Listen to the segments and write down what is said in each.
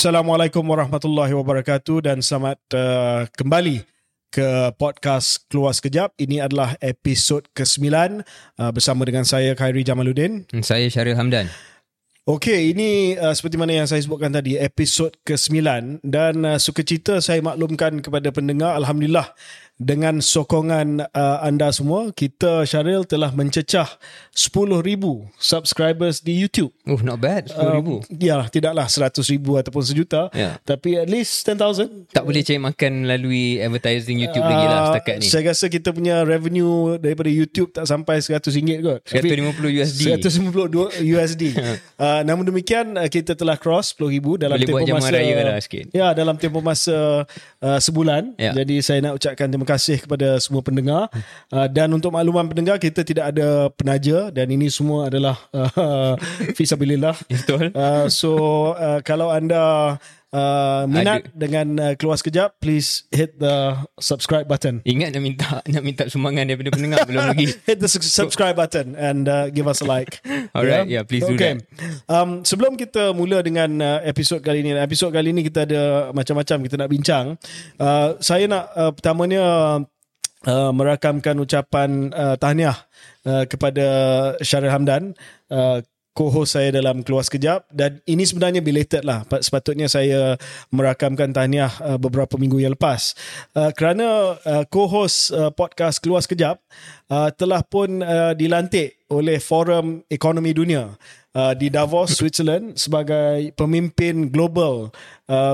Assalamualaikum warahmatullahi wabarakatuh dan selamat uh, kembali ke podcast Keluar Sekejap. Ini adalah episod ke-9 uh, bersama dengan saya Khairi Jamaluddin. Saya Syaril Hamdan. Okey, ini uh, seperti mana yang saya sebutkan tadi, episod ke-9 dan uh, sukacita saya maklumkan kepada pendengar, Alhamdulillah dengan sokongan uh, anda semua, kita Syaril telah mencecah 10,000 subscribers di YouTube. Oh, not bad. 10,000. Um, ya, tidaklah 100,000 ataupun sejuta. Yeah. Tapi at least 10,000. Tak boleh cari makan melalui advertising YouTube uh, lagi lah setakat ni. Saya rasa kita punya revenue daripada YouTube tak sampai RM100 kot. 150 USD. 150 USD. uh, namun demikian, uh, kita telah cross 10,000 dalam boleh tempoh masa. Raya lah sikit. Ya, dalam tempoh masa uh, sebulan. Yeah. Jadi saya nak ucapkan terima kasih kepada semua pendengar uh, dan untuk makluman pendengar kita tidak ada penaja dan ini semua adalah uh, fisabilillah betul uh, so uh, kalau anda Uh, minat Ada. dengan uh, keluar sekejap please hit the subscribe button. Ingat nak minta nak minta sumbangan daripada pendengar belum lagi. Hit the subscribe button and uh, give us a like. Alright yeah, yeah please okay. do that. Um, sebelum kita mula dengan uh, episod kali ini episod kali ini kita ada macam-macam kita nak bincang. Uh, saya nak uh, pertamanya uh, merakamkan ucapan uh, tahniah uh, kepada Syaril Hamdan. Uh, co-host saya dalam Keluar Sekejap. Dan ini sebenarnya belated lah. Sepatutnya saya merakamkan tahniah uh, beberapa minggu yang lepas. Uh, kerana uh, co-host podcast Keluar Sekejap telah pun dilantik oleh Forum Ekonomi Dunia di Davos, Switzerland sebagai pemimpin global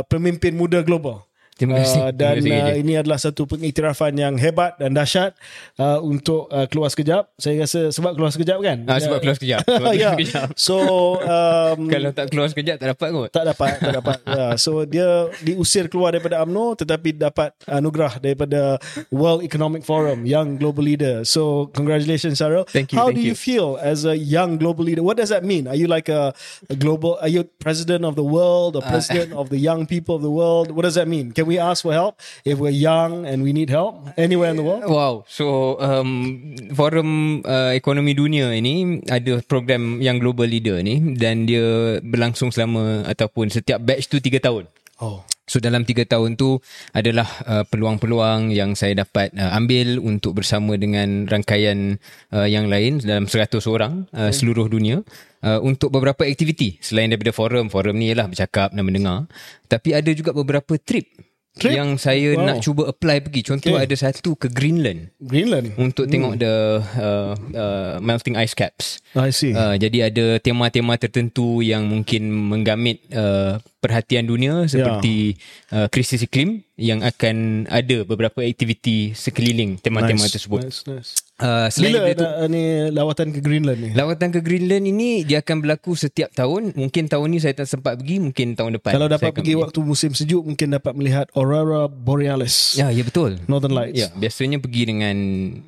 pemimpin muda global Terima kasih. Uh, dan Terima kasih, uh, ini adalah satu pengiktirafan yang hebat dan dahsyat uh, untuk uh, keluar sekejap. Saya rasa sebab keluar sekejap kan? Ah, sebab keluar sekejap. Sebab yeah. sekejap. So um, kalau tak keluar sekejap tak dapat kot. Tak dapat, tak dapat. yeah. So dia diusir keluar daripada AMNO tetapi dapat anugerah daripada World Economic Forum, young global leader. So congratulations Sarah. Thank you. How thank do you, you feel as a young global leader? What does that mean? Are you like a, a global? Are you president of the world or uh, president uh, of the young people of the world? What does that mean? Can we ask for help? if we're young and we need help anywhere in the world? Wow. So um, Forum uh, Ekonomi Dunia ini ada program yang global leader ni dan dia berlangsung selama ataupun setiap batch tu 3 tahun. Oh. So dalam 3 tahun tu adalah uh, peluang-peluang yang saya dapat uh, ambil untuk bersama dengan rangkaian uh, yang lain dalam 100 orang uh, seluruh dunia uh, untuk beberapa aktiviti selain daripada forum. Forum ni ialah bercakap dan mendengar. Tapi ada juga beberapa trip Trip? Yang saya wow. nak cuba apply pergi Contoh okay. ada satu ke Greenland Greenland Untuk hmm. tengok the uh, uh, Melting ice caps I see uh, Jadi ada tema-tema tertentu Yang mungkin menggamit uh, Perhatian dunia Seperti yeah. uh, krisis iklim Yang akan ada beberapa aktiviti Sekeliling tema-tema nice. tersebut Nice, nice Uh, Bila ada, ni lawatan ke Greenland ni? Lawatan ke Greenland ini dia akan berlaku setiap tahun. Mungkin tahun ni saya tak sempat pergi, mungkin tahun depan. Kalau dapat pergi, pergi waktu musim sejuk, mungkin dapat melihat Aurora Borealis. Ya, ya betul. Northern Lights. Ya, biasanya pergi dengan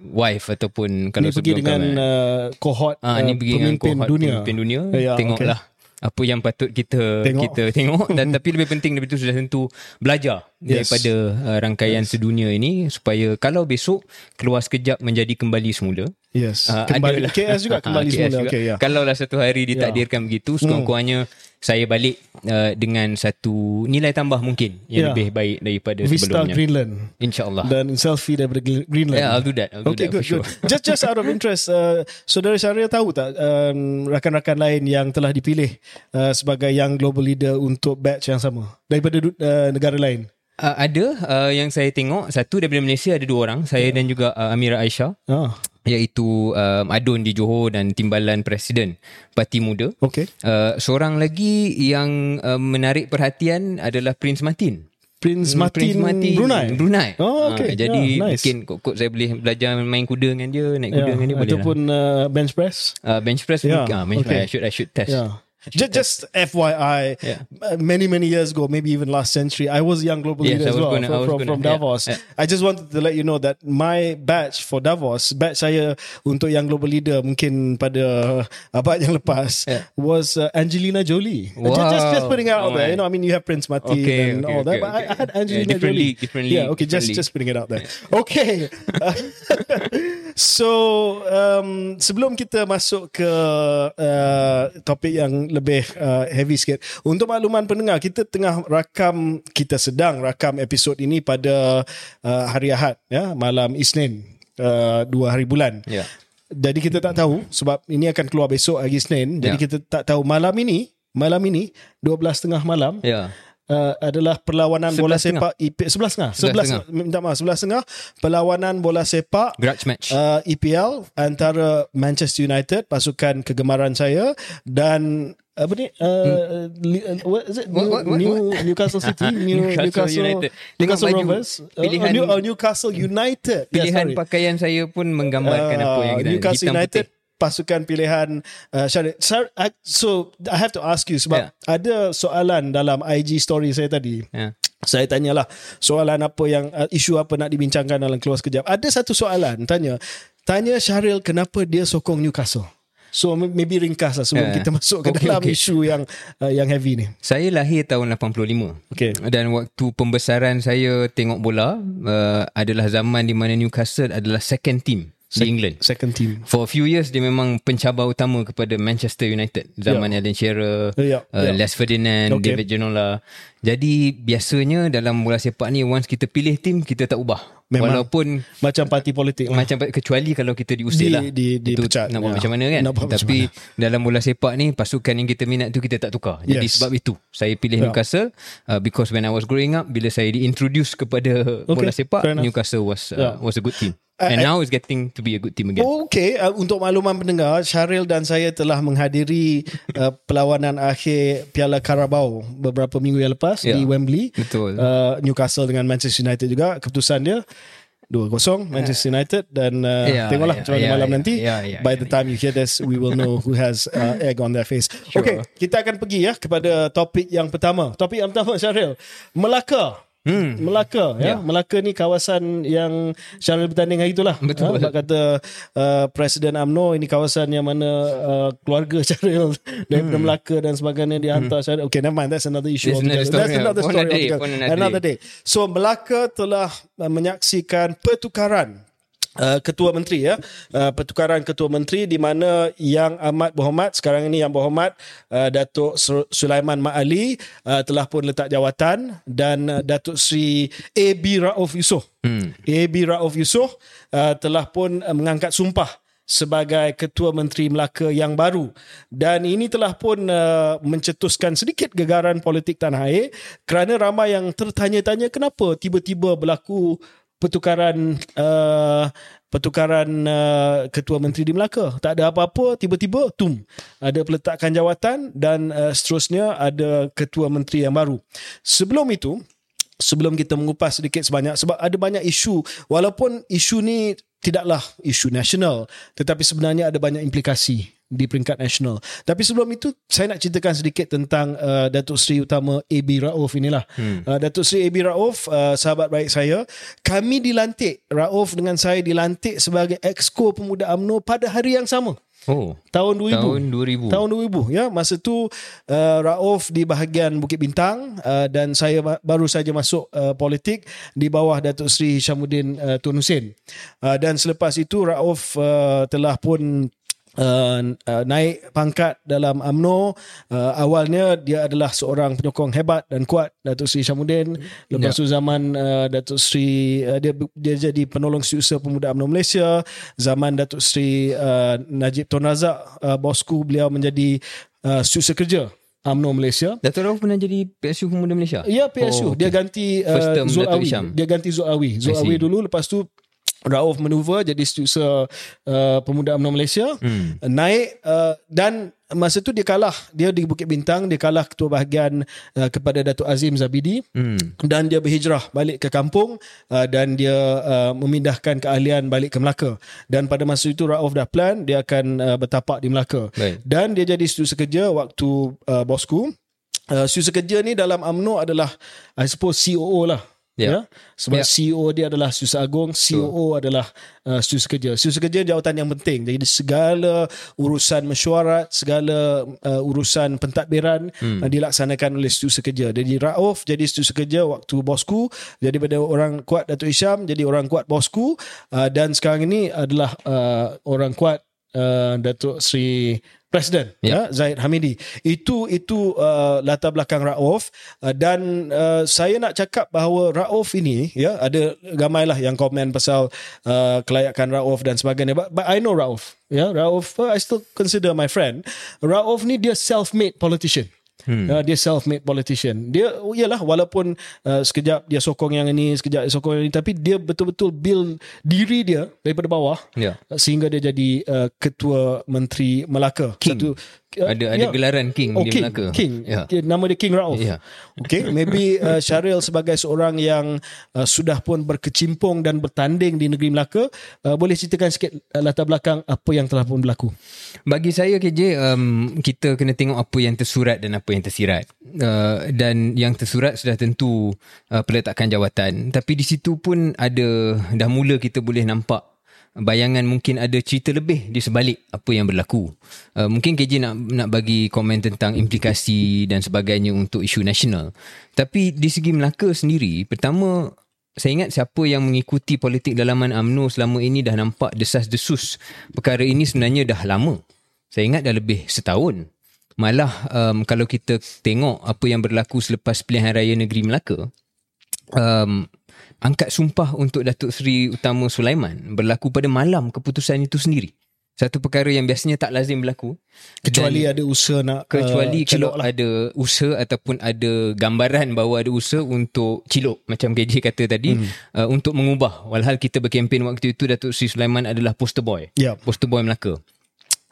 wife ataupun kalau ni pergi dengan uh, cohort ah, uh, pergi pemimpin dengan dunia. Pemimpin dunia. Ya, tengoklah. Okay apa yang patut kita tengok. kita tengok dan tapi lebih penting daripada itu sudah tentu belajar yes. daripada uh, rangkaian yes. sedunia ini supaya kalau besok keluar sekejap menjadi kembali semula yes uh, kembali adalah, KS juga kembali KS semula juga. Okay, yeah. kalau lah satu hari ditakdirkan yeah. begitu sekurang-kurangnya hmm saya balik uh, dengan satu nilai tambah mungkin yang yeah. lebih baik daripada Vista sebelumnya. Vista Greenland. InsyaAllah. Dan selfie daripada Greenland. Yeah, I'll do that. I'll do okay, that good, sure. good. Just, just out of interest, uh, saudara Syariah tahu tak um, rakan-rakan lain yang telah dipilih uh, sebagai young global leader untuk batch yang sama daripada uh, negara lain? Uh, ada uh, yang saya tengok satu daripada Malaysia ada dua orang saya yeah. dan juga uh, Amira Aisyah oh. Iaitu um, Adun di Johor dan timbalan presiden Parti Muda. Okay. Uh, seorang lagi yang uh, menarik perhatian adalah Prince Martin. Prince hmm, Martin, Prince Martin Brunei. Brunei. Oh, okay. Uh, jadi yeah, nice. mungkin kok saya boleh belajar main kuda dengan dia, naik kuda yeah. dengan dia boleh. Ataupun uh, bench press. Uh, bench press. Yeah. Uh, bench okay. press. I should I should test. Yeah. Just, just FYI, yeah. Uh, many many years ago, maybe even last century, I was a young global yes, leader as well gonna, from, from, from Davos. Yeah, yeah. I just wanted to let you know that my batch for Davos, batch saya untuk young global leader mungkin pada abad yang lepas was uh, Angelina Jolie. Wow. Just, just just putting it out oh there, you know, I mean, you have Prince Martin okay, and okay, all okay, that, but I, I had Angelina different Jolie. League, different league, yeah, okay, just league. just putting it out there. Okay. So um, sebelum kita masuk ke uh, topik yang lebih uh, heavy sikit, untuk makluman pendengar, kita tengah rakam, kita sedang rakam episod ini pada uh, hari Ahad, ya, malam Isnin, uh, dua hari bulan. Ya. Jadi kita tak tahu sebab ini akan keluar besok hari Isnin. Jadi Ya. kita tak tahu malam ini, malam ini 12.30 malam Ya. Uh, adalah perlawanan bola 11.30. sepak EP 11 11 11 minta maaf 11 perlawanan bola sepak Grudge match. uh, EPL antara Manchester United pasukan kegemaran saya dan apa ni uh, li, uh, what is it New, what, what, New what? Newcastle City New, Newcastle Newcastle United. Newcastle Rovers Uh, pilihan- New, uh, Newcastle United Pilihan yeah, sorry. pakaian saya pun menggambarkan apa yang Uh, kita Newcastle hitam United putih. Pasukan pilihan uh, Syarif. So I have to ask you sebab Yeah. ada soalan dalam IG story saya tadi. Ya. Saya tanyalah soalan apa yang uh, isu apa nak dibincangkan dalam keluar sekejap. Ada satu soalan tanya tanya Syaril kenapa dia sokong Newcastle. So maybe ringkas lah sebelum Yeah. kita masuk ke Okay, dalam okay. isu yang uh, yang heavy ni. Saya lahir tahun 85. Okay. Dan waktu pembesaran saya tengok bola uh, adalah zaman di mana Newcastle adalah second team di England. Second team. For a few years dia memang pencabar utama kepada Manchester United zaman Alan Shearer, Ya, uh, ya. Les Ferdinand, Okay. David Ginola. Jadi biasanya dalam bola sepak ni once kita pilih tim kita tak ubah. Memang. Walaupun Macam parti politik lah. macam kecuali kalau kita diusir Di- lah di- itu dipecat. nak buat Ya. macam mana kan tapi dalam bola sepak ni pasukan yang kita minat tu kita tak tukar jadi Yes. sebab itu saya pilih Ya. Newcastle uh, because when I was growing up bila saya diintroduce kepada bola sepak. Newcastle was uh, was a good team and now it's getting to be a good team again Okay, uh, untuk makluman pendengar, Syaril dan saya telah menghadiri uh, perlawanan akhir Piala Carabao beberapa minggu yang lepas Ya, di Wembley. betul. Uh, Newcastle dengan Manchester United juga. Keputusan dia 2-0 Manchester United dan uh, Ya, tengoklah ya, macam mana ya, malam ya, nanti. ya, ya, By ya, the time you hear this, we will know who has uh, egg on their face. Sure. Okay, kita akan pergi ya kepada topik yang pertama. Topik yang pertama Syaril, Melaka. Hmm. Melaka ya. Ya. Melaka ni kawasan yang Syaril bertanding hari itulah. Betul. Ha, sebab kata uh, Presiden AMNO ini kawasan yang mana uh, keluarga Syaril daripada Melaka dan sebagainya dihantar Syaril. Okay, never mind. That's another issue. That's another story. That's another story. another day, another Another day. So Melaka telah uh, menyaksikan pertukaran Uh, ketua menteri ya. Uh, pertukaran ketua menteri di mana yang amat berhormat sekarang ini yang berhormat uh, Datuk Su- Sulaiman Mak Ali uh, telah pun letak jawatan. Dan uh, Datuk Sri AB Rauf Yusof. Hmm. AB Rauf Yusof uh, telah pun uh, mengangkat sumpah sebagai ketua menteri Melaka yang baru. Dan ini telah pun uh, mencetuskan sedikit gegaran politik tanah air kerana ramai yang tertanya-tanya kenapa tiba-tiba berlaku pertukaran uh, pertukaran uh, ketua menteri di Melaka. Tak ada apa-apa tiba-tiba tum. Ada peletakan jawatan dan uh, seterusnya ada ketua menteri yang baru. Sebelum itu sebelum kita mengupas sedikit sebanyak sebab ada banyak isu. Walaupun isu ni tidaklah isu nasional tetapi sebenarnya ada banyak implikasi di peringkat nasional. Tapi sebelum itu saya nak ceritakan sedikit tentang uh, Datuk Seri Utama AB Rauf inilah. Hmm. Uh, Datuk Seri AB Rauf uh, sahabat baik saya, kami dilantik Rauf dengan saya dilantik sebagai Exco Pemuda AMNO pada hari yang sama. oh Tahun 2000. tahun 2000 Tahun 2000 ya. Masa tu uh, Rauf di bahagian Bukit Bintang uh, dan saya baru saja masuk uh, politik di bawah Datuk Seri Hishamuddin uh, Tun Hussein. Uh, dan selepas itu Rauf uh, telah pun Uh, uh, naik pangkat dalam AMNO uh, awalnya dia adalah seorang penyokong hebat dan kuat Datuk Seri Syamuddin lepas Ya. tu zaman uh, Datuk Seri uh, dia dia jadi penolong setiausaha pemuda UMNO Malaysia zaman Datuk Seri uh, Najib Tun Razak uh, bosku beliau menjadi uh, setiausaha kerja UMNO Malaysia Datuk Rauf pernah jadi PSU Pemuda Malaysia Ya PSU Oh, Dia okay. ganti First uh, Zul Awi. Dia ganti Zul Awi Zul. Awi dulu Lepas tu Rauf manuver jadi setiausaha uh, pemuda UMNO Malaysia Hmm. naik uh, dan masa tu dia kalah dia di Bukit Bintang dia kalah ketua bahagian uh, kepada Datuk Azim Zabidi hmm. dan dia berhijrah balik ke kampung uh, dan dia uh, memindahkan keahlian balik ke Melaka dan pada masa itu Rauf dah plan dia akan uh, bertapak di Melaka Baik. dan dia jadi setiausaha kerja waktu uh, bosku uh, setiausaha kerja ni dalam AMNO adalah I suppose COO lah Ya. Ya. Sebab Ya. CEO dia adalah Setiausaha Agung, COO adalah uh, Setiausaha Kerja. Setiausaha Kerja jawatan yang penting. Jadi segala urusan mesyuarat, segala uh, urusan pentadbiran hmm. uh, dilaksanakan oleh Setiausaha Kerja. Jadi Rauf jadi Setiausaha Kerja waktu bosku, jadi pada orang kuat Datuk Isham jadi orang kuat bosku uh, dan sekarang ini adalah uh, orang kuat uh, Datuk Sri Presiden ya. ya Zaid Hamidi. Itu itu uh, latar belakang Rauf uh, dan uh, saya nak cakap bahawa Rauf ini ya ada ramailah yang komen pasal uh, kelayakan Rauf dan sebagainya. But, but I know Rauf. Ya, Rauf uh, I still consider my friend. Rauf ni dia self-made politician. Hmm. Uh, dia self-made politician. Dia ialah walaupun uh, sekejap dia sokong yang ini, sekejap dia sokong yang ini tapi dia betul-betul build diri dia daripada bawah Ya. uh, sehingga dia jadi uh, ketua menteri Melaka. King. Satu Ada ada gelaran King Oh, di King. Melaka. King. Ya. Okay, Nama dia King Rauf. Ya. Okay, maybe uh, Syaril sebagai seorang yang uh, sudah pun berkecimpung dan bertanding di negeri Melaka, uh, boleh ceritakan sikit uh, latar belakang apa yang telah pun berlaku. Bagi saya KJ um, kita kena tengok apa yang tersurat dan apa yang tersirat. Uh, dan yang tersurat sudah tentu uh, peletakan jawatan tapi di situ pun ada dah mula kita boleh nampak bayangan mungkin ada cerita lebih di sebalik apa yang berlaku. Uh, mungkin KJ nak nak bagi komen tentang implikasi dan sebagainya untuk isu nasional. Tapi di segi Melaka sendiri, pertama saya ingat siapa yang mengikuti politik dalaman AMNO selama ini dah nampak desas-desus perkara ini sebenarnya dah lama. Saya ingat dah lebih setahun. Malah um, kalau kita tengok apa yang berlaku selepas pilihan raya negeri Melaka, um, angkat sumpah untuk Datuk Seri Utama Sulaiman berlaku pada malam keputusan itu sendiri. Satu perkara yang biasanya tak lazim berlaku. Kecuali ada usaha nak Kecuali uh, kalau lah. ada usaha ataupun ada gambaran bahawa ada usaha untuk cilok macam KJ kata tadi hmm. uh, untuk mengubah. Walhal kita berkempen waktu itu Datuk Seri Sulaiman adalah poster boy. Ya. Poster boy Melaka.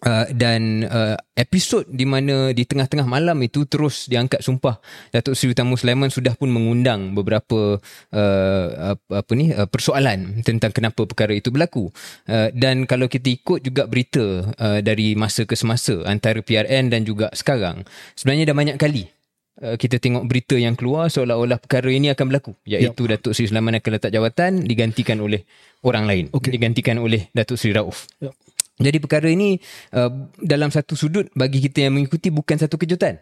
Uh, dan uh, episod di mana di tengah-tengah malam itu terus diangkat sumpah Datuk Seri Utama Sulaiman sudah pun mengundang beberapa uh, apa, apa ni uh, persoalan tentang kenapa perkara itu berlaku uh, dan kalau kita ikut juga berita uh, dari masa ke semasa antara PRN dan juga sekarang sebenarnya dah banyak kali Uh, kita tengok berita yang keluar seolah-olah perkara ini akan berlaku iaitu yep. Datuk Seri Sulaiman akan letak jawatan digantikan oleh orang lain Okey. digantikan oleh Datuk Seri Rauf Yep. Jadi perkara ini uh, dalam satu sudut bagi kita yang mengikuti bukan satu kejutan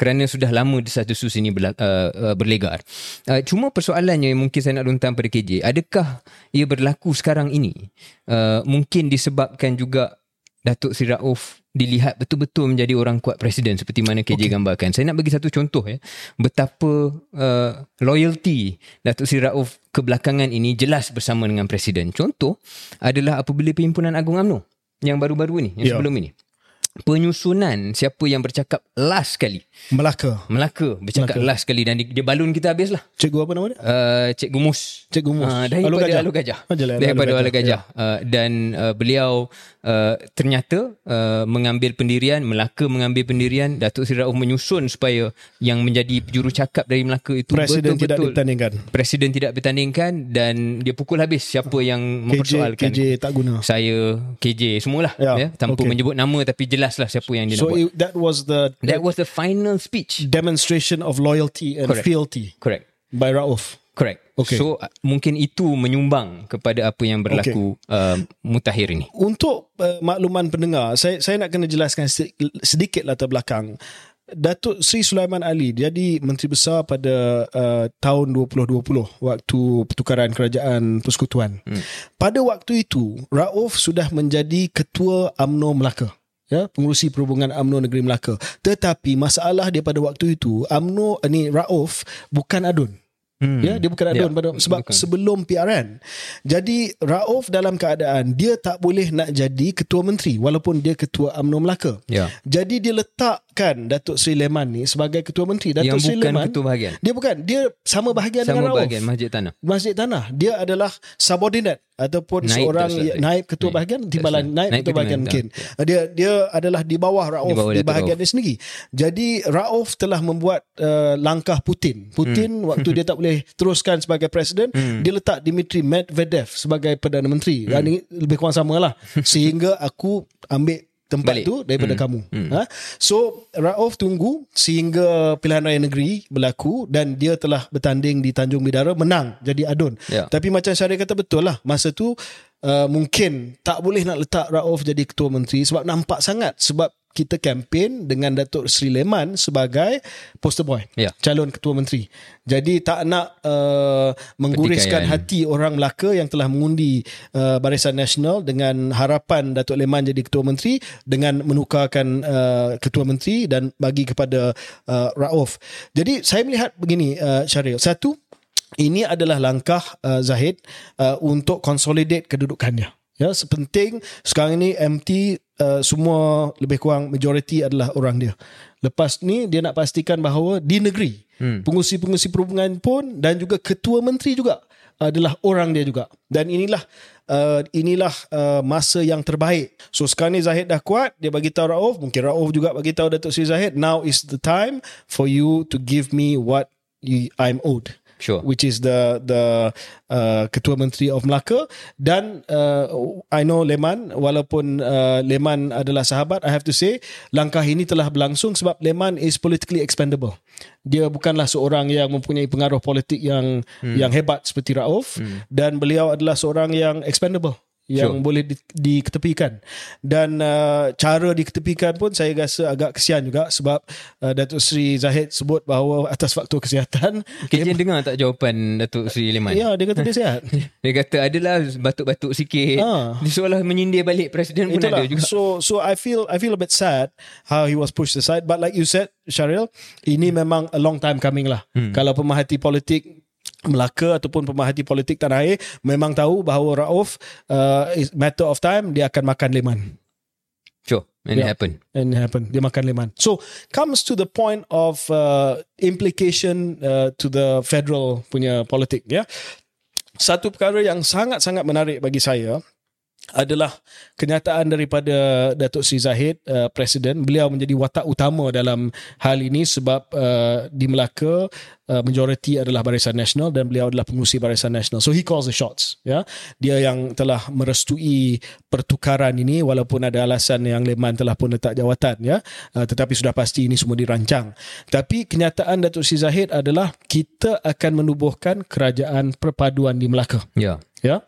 kerana sudah lama desas-desus ini berla, uh, uh, berlegar. Uh, cuma persoalannya yang mungkin saya nak luntang pada KJ, adakah ia berlaku sekarang ini? Uh, mungkin disebabkan juga Datuk Seri Rauf dilihat betul-betul menjadi orang kuat presiden seperti mana KJ okay. gambarkan. Saya nak bagi satu contoh ya. Betapa uh, loyalty Datuk Seri Rauf kebelakangan ini jelas bersama dengan presiden. Contoh adalah apabila Perhimpunan Agung UMNO yang baru-baru ini, yang Ya. sebelum ini. Penyusunan siapa yang bercakap last sekali. Melaka. Melaka bercakap Melaka. last sekali dan dia, dia balun kita habis lah. Cikgu apa nama dia? Uh, Cik Gumus. Cikgu Mus. Uh, daripada Alu Gajah. Alu Gajah. Jelas, Alu daripada Gajah. Alu Gajah. Uh, dan uh, beliau uh, ternyata uh, mengambil pendirian, Melaka mengambil pendirian, Datuk Seri Rauf menyusun supaya yang menjadi juru cakap dari Melaka itu Presiden tidak betul-betul ditandingkan. Presiden tidak bertandingkan dan dia pukul habis siapa yang KJ, mempersoalkan. KJ tak guna. Saya, KJ, semualah. Ya, Ya, tanpa okey. menyebut nama tapi jelaslah siapa yang dia So nak buat. it, that was the That was the final speech. demonstration of loyalty and Correct. fealty Correct. by Rauf. Correct. Okay. So uh, mungkin itu menyumbang kepada apa yang berlaku okay. uh, mutakhir ini. Untuk uh, makluman pendengar, saya saya nak kena jelaskan sedikit, sedikit latar belakang. Datuk Sri Sulaiman Ali jadi Menteri Besar pada uh, tahun 2020 waktu pertukaran kerajaan persekutuan. Hmm. Pada waktu itu, Rauf sudah menjadi Ketua AMNO Melaka. Ya, pengurusi perhubungan AMNO Negeri Melaka. Tetapi masalah dia pada waktu itu, AMNO ni Rauf bukan adun. Hmm. Ya, dia bukan adun pada sebab bukan. sebelum PRN. Jadi Rauf dalam keadaan dia tak boleh nak jadi ketua menteri walaupun dia ketua UMNO Melaka. Ya. Jadi dia letakkan Datuk Seri Leman ni sebagai ketua menteri. Datuk Yang Seri bukan Leman ketua bahagian. Dia bukan, dia sama bahagian Sama dengan Rauf. bahagian Masjid Tanah. Masjid Tanah. Dia adalah subordinate ataupun Naib seorang saya. naib ketua Naib. bahagian timbalan naib Naib ketua bahagian mungkin. Dia dia adalah di bawah Rauf Di bawah di, bahagian Rauf. dia sendiri. Jadi Rauf telah membuat uh, langkah Putin. Putin waktu dia tak boleh teruskan sebagai presiden, dia letak Dmitry Medvedev sebagai perdana menteri. Dan ini lebih kurang sama lah. Sehingga aku ambil tempat Balik. tu daripada Hmm. kamu. Ha? So Rauf tunggu sehingga pilihan raya negeri berlaku dan dia telah bertanding di Tanjung Bidara menang jadi adun. Ya. Tapi macam Syarif kata betul lah masa tu uh, mungkin tak boleh nak letak Rauf jadi ketua menteri sebab nampak sangat sebab kita kempen dengan Datuk Sri Leman sebagai poster boy Ya. calon ketua menteri. Jadi tak nak uh, mengguriskan Pertikaian. hati orang Melaka yang telah mengundi uh, Barisan Nasional dengan harapan Datuk Leman jadi ketua menteri dengan menukarkan uh, ketua menteri dan bagi kepada uh, Rauf. Jadi saya melihat begini uh, Syaril. Satu ini adalah langkah uh, Zahid uh, untuk consolidate kedudukannya. Ya, sepenting sekarang ini MT uh, semua lebih kurang majoriti adalah orang dia. Lepas ni dia nak pastikan bahawa di negeri hmm. pengusi-pengusi perhubungan pun dan juga ketua menteri juga adalah orang dia juga. Dan inilah uh, inilah uh, masa yang terbaik. So sekarang ni Zahid dah kuat, dia bagi tahu Rauf, mungkin Rauf juga bagi tahu Datuk Seri Zahid, now is the time for you to give me what you, I'm owed Sure. which is the the uh, ketua menteri of Melaka dan uh, I know Leman walaupun uh, Leman adalah sahabat I have to say langkah ini telah berlangsung sebab Leman is politically expendable dia bukanlah seorang yang mempunyai pengaruh politik yang hmm. yang hebat seperti Rauf hmm. dan beliau adalah seorang yang expendable yang Sure. boleh di, diketepikan dan uh, cara diketepikan pun saya rasa agak kesian juga sebab uh, Datuk Seri Zahid sebut bahawa atas faktor kesihatan KJ dengar tak jawapan Datuk Seri Leman? Ya, dia kata dia sihat. Dia kata adalah batuk-batuk sikit. Ah. Dia seolah menyindir balik presiden pun Itulah. ada juga. So so I feel I feel a bit sad how he was pushed aside. But like you said, Syaril, ini memang a long time coming lah. Hmm. Kalau pemerhati politik Melaka ataupun pemerhati politik tanah air memang tahu bahawa Rauf uh, is matter of time dia akan makan leman. Sure. And it Yeah. happened. And it happened. Dia makan leman. So comes to the point of uh, implication uh, to the federal punya politik. Ya, satu perkara yang sangat-sangat menarik bagi saya adalah kenyataan daripada Datuk Sri Zahid uh, presiden beliau menjadi watak utama dalam hal ini sebab uh, di Melaka uh, majoriti adalah Barisan Nasional dan beliau adalah pengusi Barisan Nasional. So he calls the shots ya. Dia yang telah merestui pertukaran ini walaupun ada alasan yang Leman telah pun letak jawatan ya. Uh, tetapi sudah pasti ini semua dirancang. Tapi kenyataan Datuk Sri Zahid adalah kita akan menubuhkan kerajaan perpaduan di Melaka. Ya. ya.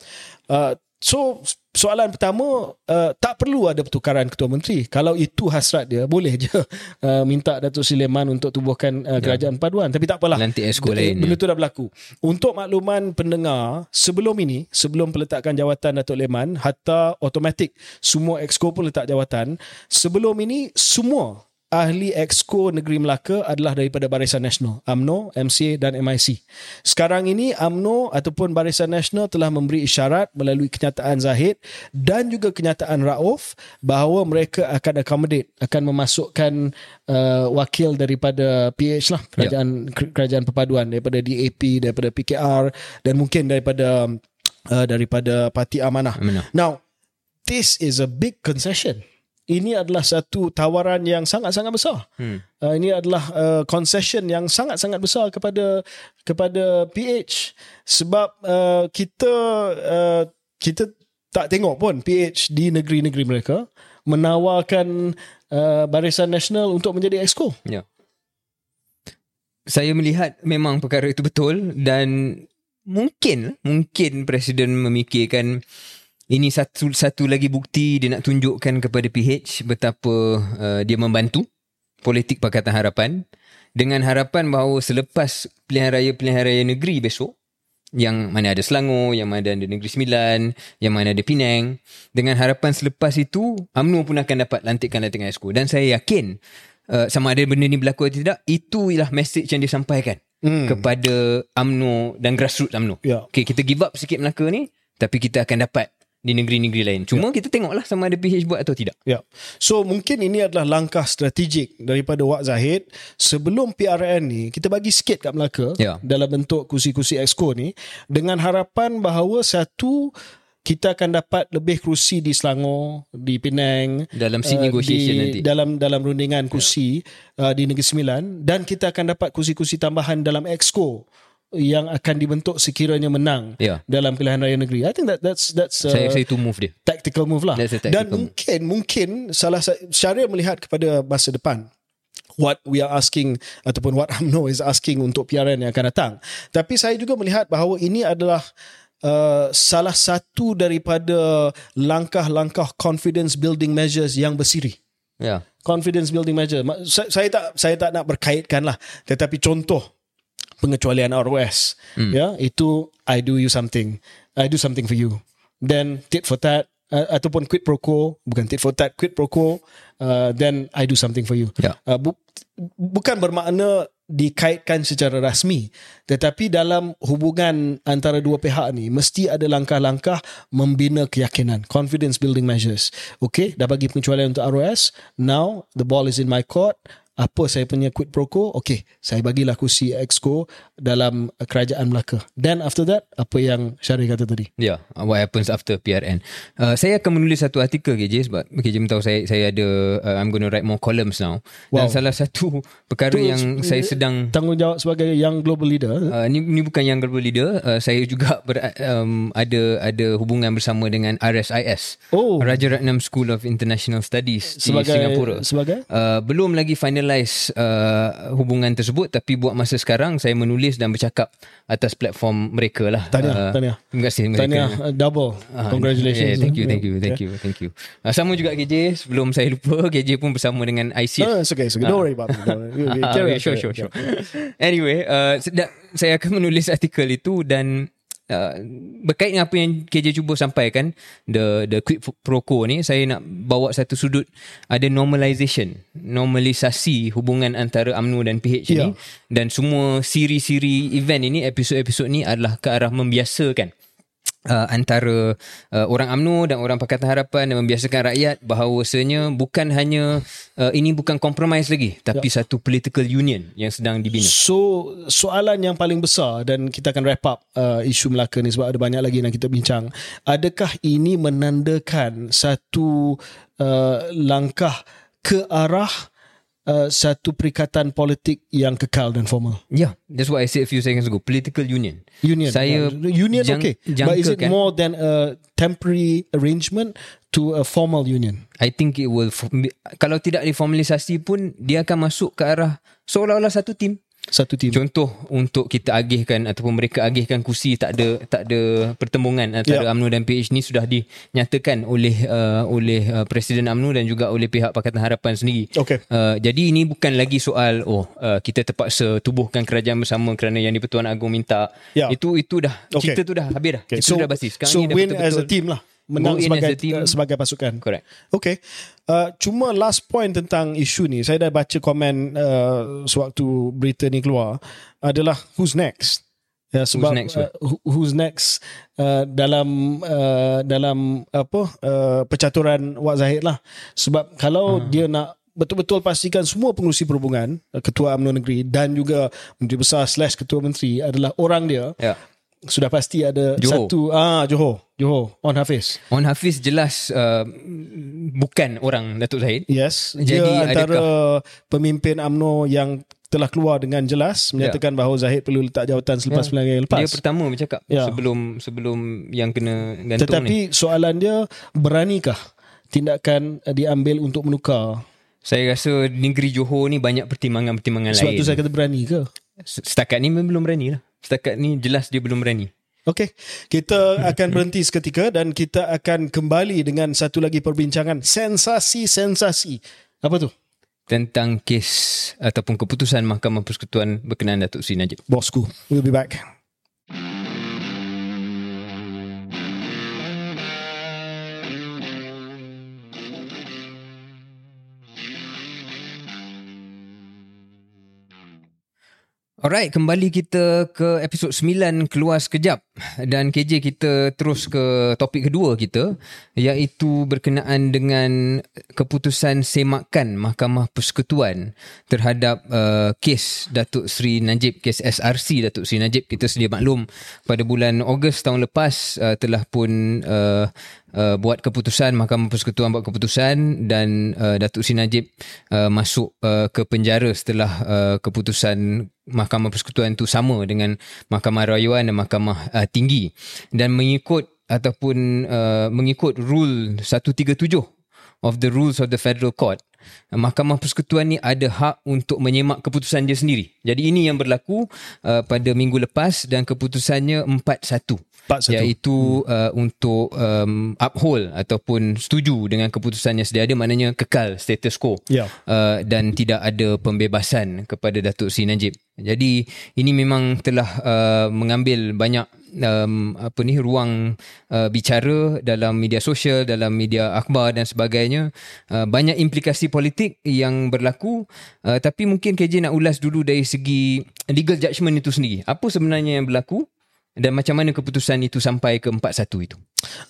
Uh, so soalan pertama uh, tak perlu ada pertukaran ketua menteri. Kalau itu hasrat dia boleh je uh, minta Datuk Seri Leman untuk tubuhkan uh, kerajaan paduan. Tapi tak apalah. Lantik exco lain, benda ya. tu dah berlaku. Untuk makluman pendengar sebelum ini sebelum peletakan jawatan Datuk Leman hatta automatik semua exco pun letak jawatan sebelum ini semua ahli exco negeri Melaka adalah daripada Barisan Nasional AMNO, MCA dan MIC. Sekarang ini AMNO ataupun Barisan Nasional telah memberi isyarat melalui kenyataan Zahid dan juga kenyataan Rauf bahawa mereka akan accommodate akan memasukkan uh, wakil daripada PH lah kerajaan ya. kerajaan perpaduan daripada DAP daripada PKR dan mungkin daripada uh, daripada Parti Amanah. Amanah. Now this is a big concession ini adalah satu tawaran yang sangat-sangat besar. Hmm. Uh, ini adalah uh, concession yang sangat-sangat besar kepada kepada PH sebab uh, kita uh, kita tak tengok pun PH di negeri-negeri mereka menawarkan uh, Barisan Nasional untuk menjadi exco. Ya. Saya melihat memang perkara itu betul dan mungkin mungkin presiden memikirkan ini satu satu lagi bukti dia nak tunjukkan kepada PH betapa uh, dia membantu politik Pakatan Harapan dengan harapan bahawa selepas pilihan raya pilihan raya negeri besok yang mana ada Selangor, yang mana ada Negeri Sembilan, yang mana ada Penang. Dengan harapan selepas itu, UMNO pun akan dapat lantikan-lantikan exco. Dan saya yakin, uh, sama ada benda ni berlaku atau tidak, itu ialah message yang disampaikan hmm. kepada UMNO dan grassroots UMNO. Ya. Okay, kita give up sikit Melaka ni, tapi kita akan dapat di negeri-negeri lain. Cuma kita tengoklah sama ada PH buat atau tidak. Ya. So mungkin ini adalah langkah strategik daripada Wak Zahid sebelum PRN ni kita bagi sikit kat Melaka Ya. dalam bentuk kursi-kursi exco ni dengan harapan bahawa satu kita akan dapat lebih kerusi di Selangor, di Penang, Dalam seat uh, negotiation di, nanti. dalam dalam rundingan kursi uh, di Negeri Sembilan dan kita akan dapat kursi-kursi tambahan dalam exco yang akan dibentuk sekiranya menang Ya. dalam pilihan raya negeri. I think that that's that's uh, Saya saya tu move dia. tactical move lah. A tactical Dan move. mungkin mungkin salah sa- Syariah melihat kepada masa depan what we are asking ataupun what UMNO is asking untuk PRN yang akan datang. Tapi saya juga melihat bahawa ini adalah Uh, salah satu daripada langkah-langkah confidence building measures yang bersiri Ya. confidence building measure. Saya, saya tak saya tak nak berkaitkan lah. Tetapi contoh pengecualian ROS. Hmm. Ya, itu I do you something. I do something for you. Then tit for tat uh, ataupun quid pro quo, bukan tit for tat, quid pro quo, uh, then I do something for you. Ya. Uh, bu- bukan bermakna dikaitkan secara rasmi tetapi dalam hubungan antara dua pihak ni mesti ada langkah-langkah membina keyakinan confidence building measures okay dah bagi pengecualian untuk ROS now the ball is in my court apa saya punya quid pro quo okay saya bagilah kursi exco dalam kerajaan Melaka then after that apa yang Syarif kata tadi Ya, yeah, what happens after PRN. Uh, saya akan menulis satu artikel KJ sebab KJ tahu saya saya ada uh, I'm going to write more columns now. Wow. Dan salah satu perkara Tu yang saya sedang tanggungjawab sebagai young global leader Uh, ni ni bukan yang global leader uh, saya juga ber, um, ada ada hubungan bersama dengan RSIS Oh. Rajaratnam School of International Studies sebagai di Singapura sebagai Uh, belum lagi finalize uh, hubungan tersebut tapi buat masa sekarang saya menulis dan bercakap atas platform mereka lah. Tahniah, Uh, tahniah. Terima kasih mereka. Tahniah uh, double congratulations Yeah, thank you, thank you, thank you, thank you. Uh, sama juga KJ, sebelum saya lupa, KJ pun bersama dengan. No, no, it's okay. It's okay. Don't worry about it. Okay, okay, sure, sure, sure. anyway, uh, saya akan menulis artikel itu dan uh, berkait dengan apa yang KJ cuba sampaikan, the the quid pro quo ni, saya nak bawa satu sudut ada normalization, normalisasi hubungan antara UMNO dan PH Ya. ni dan semua siri-siri event ini, episod-episod ni adalah ke arah membiasakan uh, antara uh, orang UMNO dan orang Pakatan Harapan dan membiasakan rakyat bahawasanya bukan hanya uh, ini bukan compromise lagi tapi Ya. satu political union yang sedang dibina. So soalan yang paling besar dan kita akan wrap up uh, isu Melaka ni sebab ada banyak lagi yang kita bincang. Adakah ini menandakan satu uh, langkah ke arah uh, satu perikatan politik yang kekal dan formal? Yeah, that's what I said a few seconds ago. Political union. Union. Saya yeah. union jang- okay. But is it jangkakan- more than a temporary arrangement to a formal union? I think it will kalau tidak diformalisasi pun dia akan masuk ke arah seolah-olah satu tim. Satu tim. Contoh untuk kita agihkan ataupun mereka agihkan kursi tak ada tak ada pertembungan antara yeah. UMNO dan PH ni sudah dinyatakan oleh uh, oleh uh, Presiden UMNO dan juga oleh pihak Pakatan Harapan sendiri. Okay. Uh, jadi ini bukan lagi soal oh uh, kita terpaksa tubuhkan kerajaan bersama kerana yang di-Pertuan Agong minta. Ya. Itu itu dah Okay. cerita tu dah habis dah. Okay. Itu So, dah basi. Sekarang so ni dah win as a betul-betul team lah. Menang Go sebagai uh, sebagai pasukan. Correct. Okay. Uh, cuma last point tentang isu ni, saya dah baca komen uh, sewaktu berita ni keluar adalah who's next. Ya, sebab next, uh, who- who's next uh, dalam uh, dalam apa uh, percaturan Wak Zahid lah. Sebab kalau Hmm. dia nak betul-betul pastikan semua pengurusi perhubungan, ketua UMNO negeri dan juga menteri besar slash ketua menteri adalah orang dia, Ya. sudah pasti ada Johor. satu ah Johor, Johor on Hafiz. On Hafiz jelas uh, bukan orang Datuk Zahid. Yes, Jadi dia antara pemimpin AMNO yang telah keluar dengan jelas menyatakan bahawa Zahid perlu letak jawatan selepas Ya. pilihan raya lepas. Dia pertama bercakap Ya. sebelum sebelum yang kena gantung Tetapi ni. soalan dia beranikah tindakan diambil untuk menukar? Saya rasa negeri Johor ni banyak pertimbangan-pertimbangan Sebab lain. tu saya kata berani ke? Setakat ni memang belum berani lah. Setakat ni jelas dia belum berani. Okey, kita akan berhenti seketika dan kita akan kembali dengan satu lagi perbincangan sensasi-sensasi. Apa tu? Tentang kes ataupun keputusan Mahkamah Persekutuan berkenaan Datuk Sri Najib. Bosku. We'll be back. Alright, kembali kita ke episod 9 keluar sekejap dan KJ kita terus ke topik kedua kita iaitu berkenaan dengan keputusan semakan Mahkamah Persekutuan terhadap uh, kes Datuk Seri Najib, kes SRC Datuk Seri Najib. Kita sedia maklum pada bulan Ogos tahun lepas uh, telah pun uh, uh, buat keputusan Mahkamah Persekutuan buat keputusan dan uh, Datuk Seri Najib uh, masuk uh, ke penjara setelah uh, keputusan Mahkamah Persekutuan itu sama dengan Mahkamah Rayuan dan Mahkamah uh, Tinggi dan mengikut ataupun uh, mengikut rule 137 of the rules of the federal court Mahkamah Persekutuan ni ada hak untuk menyemak keputusan dia sendiri. Jadi ini yang berlaku uh, pada minggu lepas dan keputusannya 4-1. 4-1. Iaitu uh, untuk um, uphold ataupun setuju dengan keputusan yang sedia ada maknanya kekal status quo. Ya. Uh, dan tidak ada pembebasan kepada Datuk Seri Najib. Jadi ini memang telah uh, mengambil banyak um, apa ni ruang uh, bicara dalam media sosial, dalam media akhbar dan sebagainya. Uh, banyak implikasi politik yang berlaku uh, tapi mungkin KJ nak ulas dulu dari segi legal judgement itu sendiri. Apa sebenarnya yang berlaku dan macam mana keputusan itu sampai ke 4-1 itu?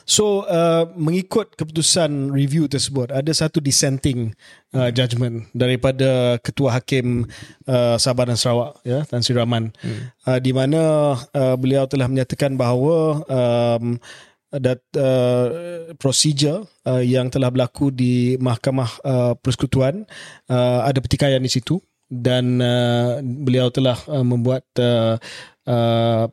So uh, mengikut keputusan review tersebut ada satu dissenting uh, judgement daripada ketua hakim uh, Sabah dan Sarawak ya Tan Sri Rahman hmm. uh, di mana uh, beliau telah menyatakan bahawa um, dat uh, prosedur uh, yang telah berlaku di Mahkamah uh, Persekutuan uh, ada pertikaian di situ dan uh, beliau telah uh, membuat uh, uh,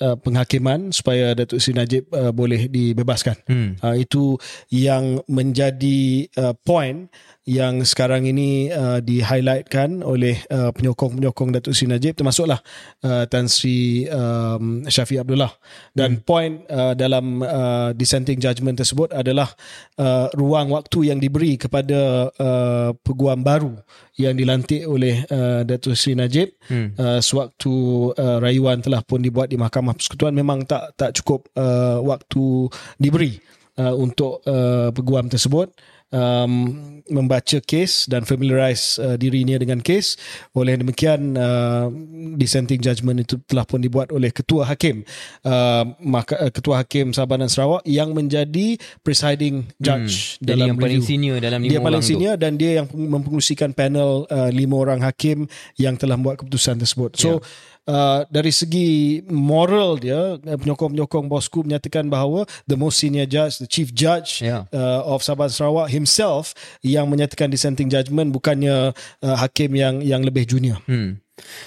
uh, penghakiman supaya Datuk Seri Najib uh, boleh dibebaskan. Hmm. Uh, itu yang menjadi uh, point yang sekarang ini uh, di-highlightkan oleh uh, penyokong-penyokong Datuk Seri Najib termasuklah uh, Tan Sri um, Syafiq Abdullah. Dan hmm. point uh, dalam uh, dissenting judgement tersebut adalah uh, ruang waktu yang diberi kepada uh, peguam baru yang dilantik oleh uh, Datuk Seri Najib hmm. uh, sewaktu uh, rayuan telah pun dibuat di Mahkamah Persekutuan memang tak tak cukup uh, waktu diberi uh, untuk uh, peguam tersebut um, membaca kes dan familiarize uh, dirinya dengan kes. Oleh demikian uh, dissenting judgement itu telah pun dibuat oleh ketua hakim uh, maka, uh, ketua hakim Sabah dan Sarawak yang menjadi presiding judge hmm, dalam yang review. paling senior dalam lima dia orang paling senior tu. dan dia yang mempengurusikan panel uh, lima orang hakim yang telah membuat keputusan tersebut. So yeah uh, dari segi moral dia uh, penyokong-penyokong bosku menyatakan bahawa the most senior judge the chief judge yeah. uh, of Sabah Sarawak himself yang menyatakan dissenting judgement bukannya uh, hakim yang yang lebih junior. Hmm.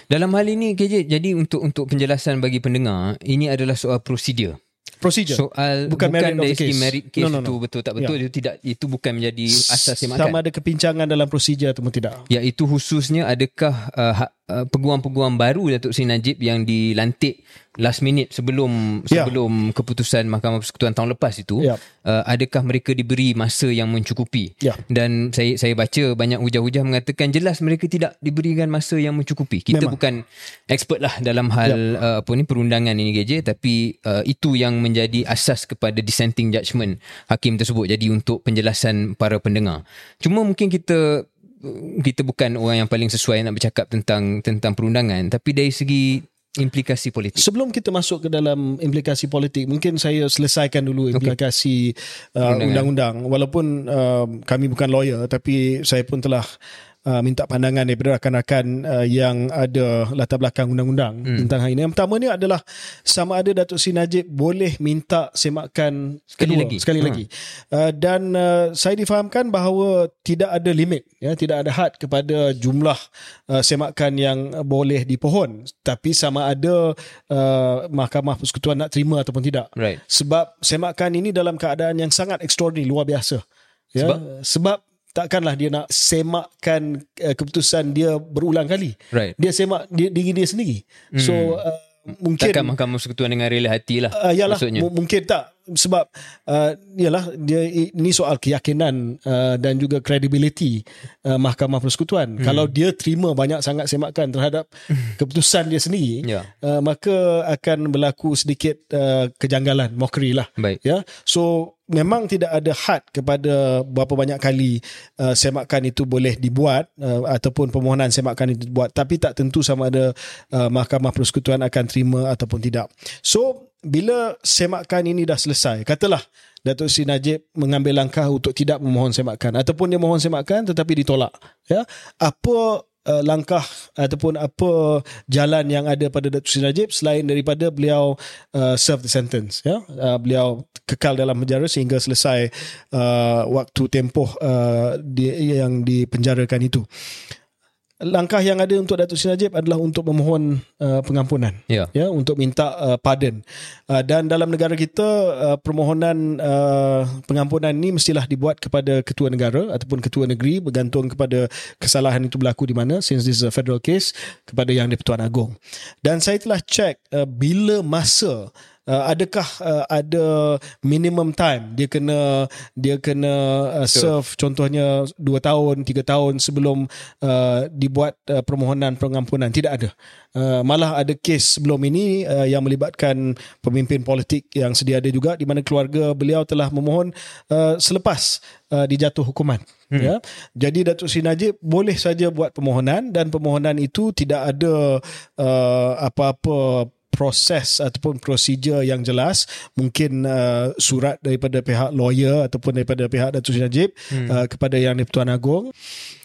Dalam hal ini KJ jadi untuk untuk penjelasan bagi pendengar ini adalah soal prosedur procedure soal bukan, bukan dari segi merit case no, no, no. itu betul tak betul yeah. itu tidak itu bukan menjadi asas semakan sama ada kepincangan dalam prosedur atau tidak ya itu khususnya adakah uh, uh, peguam-peguam baru Datuk Seri Najib yang dilantik last minute sebelum yeah. sebelum keputusan Mahkamah Persekutuan tahun lepas itu yeah. uh, adakah mereka diberi masa yang mencukupi yeah. dan saya saya baca banyak hujah-hujah mengatakan jelas mereka tidak diberikan masa yang mencukupi kita Memang. bukan expert lah dalam hal yeah. uh, apa ni perundangan ini GJ tapi uh, itu yang menjadi asas kepada dissenting judgement hakim tersebut jadi untuk penjelasan para pendengar cuma mungkin kita kita bukan orang yang paling sesuai nak bercakap tentang tentang perundangan tapi dari segi implikasi politik. Sebelum kita masuk ke dalam implikasi politik, mungkin saya selesaikan dulu implikasi okay. uh, undang-undang. Walaupun uh, kami bukan lawyer tapi saya pun telah uh, minta pandangan daripada rakan-rakan uh, yang ada latar belakang undang-undang hmm. tentang hal ini. Yang pertama ni adalah sama ada Datuk Seri Najib boleh minta semakan sekali kedua, lagi. Sekali hmm. lagi. Uh, dan uh, saya difahamkan bahawa tidak ada limit, ya, tidak ada had kepada jumlah uh, semakan yang boleh dipohon. Tapi sama ada uh, Mahkamah Persekutuan nak terima ataupun tidak. Right. Sebab semakan ini dalam keadaan yang sangat ekstraordinari, luar biasa. Ya, sebab sebab takkanlah dia nak semakkan uh, keputusan dia berulang kali. Right. Dia semak dia, diri dia sendiri. Hmm. So uh, mungkin takkan mahkamah persekutuan dengan rela hati lah. Uh, yalah, m- mungkin tak sebab uh, yalah dia ini soal keyakinan uh, dan juga credibility uh, mahkamah persekutuan. Hmm. Kalau dia terima banyak sangat semakan terhadap keputusan dia sendiri, yeah. uh, maka akan berlaku sedikit uh, kejanggalan, mockery lah. Baik. Ya. So memang tidak ada had kepada berapa banyak kali uh, semakan itu boleh dibuat uh, ataupun permohonan semakan itu dibuat tapi tak tentu sama ada uh, mahkamah persekutuan akan terima ataupun tidak. So bila semakan ini dah selesai, katalah Datuk Seri Najib mengambil langkah untuk tidak memohon semakan. Ataupun dia mohon semakan tetapi ditolak, ya. Apa uh, langkah ataupun apa jalan yang ada pada Datuk Seri Najib selain daripada beliau uh, serve the sentence? Ya? Uh, beliau kekal dalam penjara sehingga selesai uh, waktu tempoh uh, di, yang dipenjarakan itu langkah yang ada untuk Datuk Seri Najib adalah untuk memohon uh, pengampunan. Ya. ya untuk minta uh, pardon. Uh, dan dalam negara kita uh, permohonan uh, pengampunan ni mestilah dibuat kepada ketua negara ataupun ketua negeri bergantung kepada kesalahan itu berlaku di mana since this is a federal case kepada yang di-Pertuan Agong. Dan saya telah check uh, bila masa Uh, adakah uh, ada minimum time dia kena dia kena uh, serve contohnya 2 tahun 3 tahun sebelum uh, dibuat uh, permohonan pengampunan? Tidak ada. Uh, malah ada kes sebelum ini uh, yang melibatkan pemimpin politik yang sedia ada juga di mana keluarga beliau telah memohon uh, selepas uh, dijatuh hukuman. Hmm. ya. Jadi Datuk Seri Najib boleh saja buat permohonan dan permohonan itu tidak ada uh, apa-apa proses ataupun prosedur yang jelas mungkin uh, surat daripada pihak lawyer ataupun daripada pihak Datuk Seri Najib hmm. uh, kepada yang di-Pertuan Agong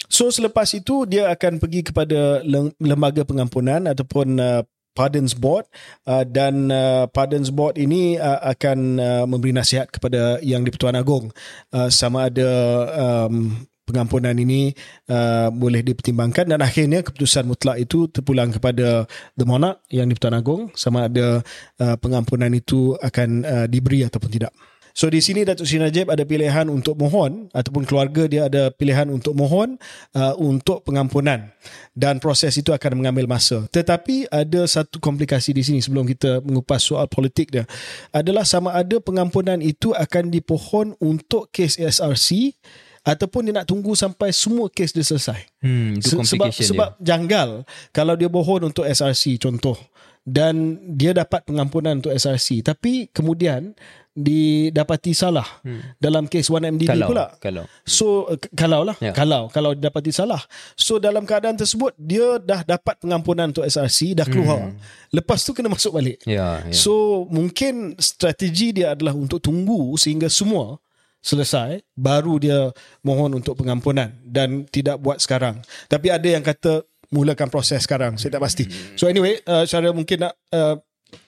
So selepas itu dia akan pergi kepada lembaga pengampunan ataupun uh, Pardons Board uh, dan uh, Pardons Board ini uh, akan uh, memberi nasihat kepada yang di-Pertuan Agong uh, sama ada um, pengampunan ini uh, boleh dipertimbangkan dan akhirnya keputusan mutlak itu terpulang kepada The Monarch yang di-Pertuan Agong sama ada uh, pengampunan itu akan uh, diberi ataupun tidak. So di sini Datuk Seri Najib ada pilihan untuk mohon ataupun keluarga dia ada pilihan untuk mohon uh, untuk pengampunan dan proses itu akan mengambil masa. Tetapi ada satu komplikasi di sini sebelum kita mengupas soal politik dia adalah sama ada pengampunan itu akan dipohon untuk kes SRC ataupun dia nak tunggu sampai semua kes dia selesai. Hmm, itu sebab complication sebab janggal kalau dia mohon untuk SRC contoh dan dia dapat pengampunan untuk SRC tapi kemudian didapati salah hmm. dalam kes 1MDB Kalau- pula. kalau. So k- kalau lah Ya. kalau kalau didapati salah. So dalam keadaan tersebut dia dah dapat pengampunan untuk SRC dah keluar. Lepas tu kena masuk balik. Ya, ya. So mungkin strategi dia adalah untuk tunggu sehingga semua selesai baru dia mohon untuk pengampunan dan tidak buat sekarang. Tapi ada yang kata mulakan proses sekarang. Saya tak pasti. So anyway, uh, Syara mungkin nak uh,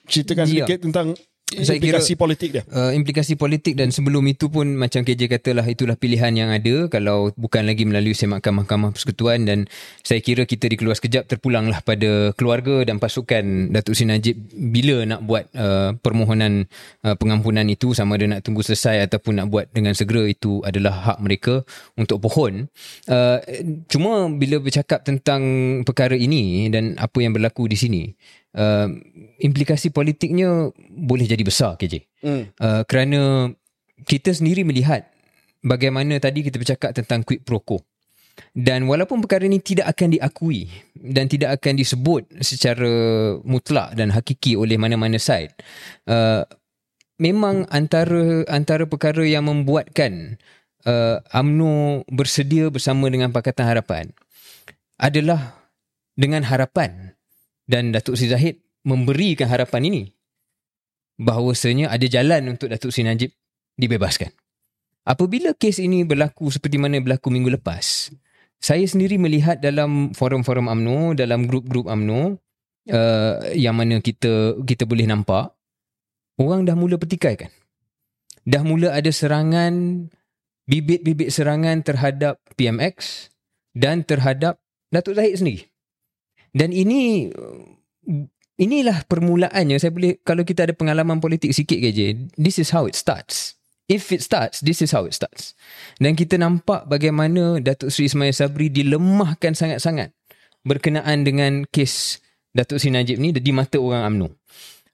ceritakan Ya. sedikit tentang Saya implikasi kira- politik dia. Uh, implikasi politik dan sebelum itu pun macam KJ katalah itulah pilihan yang ada kalau bukan lagi melalui semakan Mahkamah Persekutuan dan saya kira kita dikeluar sekejap terpulanglah pada keluarga dan pasukan Datuk Seri Najib bila nak buat uh, permohonan uh, pengampunan itu sama ada nak tunggu selesai ataupun nak buat dengan segera itu adalah hak mereka untuk pohon. Uh, cuma bila bercakap tentang perkara ini dan apa yang berlaku di sini uh, implikasi politiknya boleh jadi besar KJ. Hmm. Uh, kerana kita sendiri melihat bagaimana tadi kita bercakap tentang quid pro quo. Dan walaupun perkara ini tidak akan diakui dan tidak akan disebut secara mutlak dan hakiki oleh mana-mana side, uh, memang antara antara perkara yang membuatkan uh, AMNO bersedia bersama dengan Pakatan Harapan adalah dengan harapan dan Datuk Seri Zahid memberikan harapan ini bahawasanya ada jalan untuk Datuk Seri Najib dibebaskan. Apabila kes ini berlaku seperti mana berlaku minggu lepas, saya sendiri melihat dalam forum-forum AMNO, dalam grup-grup AMNO uh, yang mana kita kita boleh nampak orang dah mula pertikaikan. Dah mula ada serangan bibit-bibit serangan terhadap PMX dan terhadap Datuk Zahid sendiri. Dan ini inilah permulaannya. Saya boleh kalau kita ada pengalaman politik sikit ke je this is how it starts. If it starts this is how it starts. Dan kita nampak bagaimana Datuk Seri Ismail Sabri dilemahkan sangat-sangat berkenaan dengan kes Datuk Seri Najib ni di mata orang UMNO.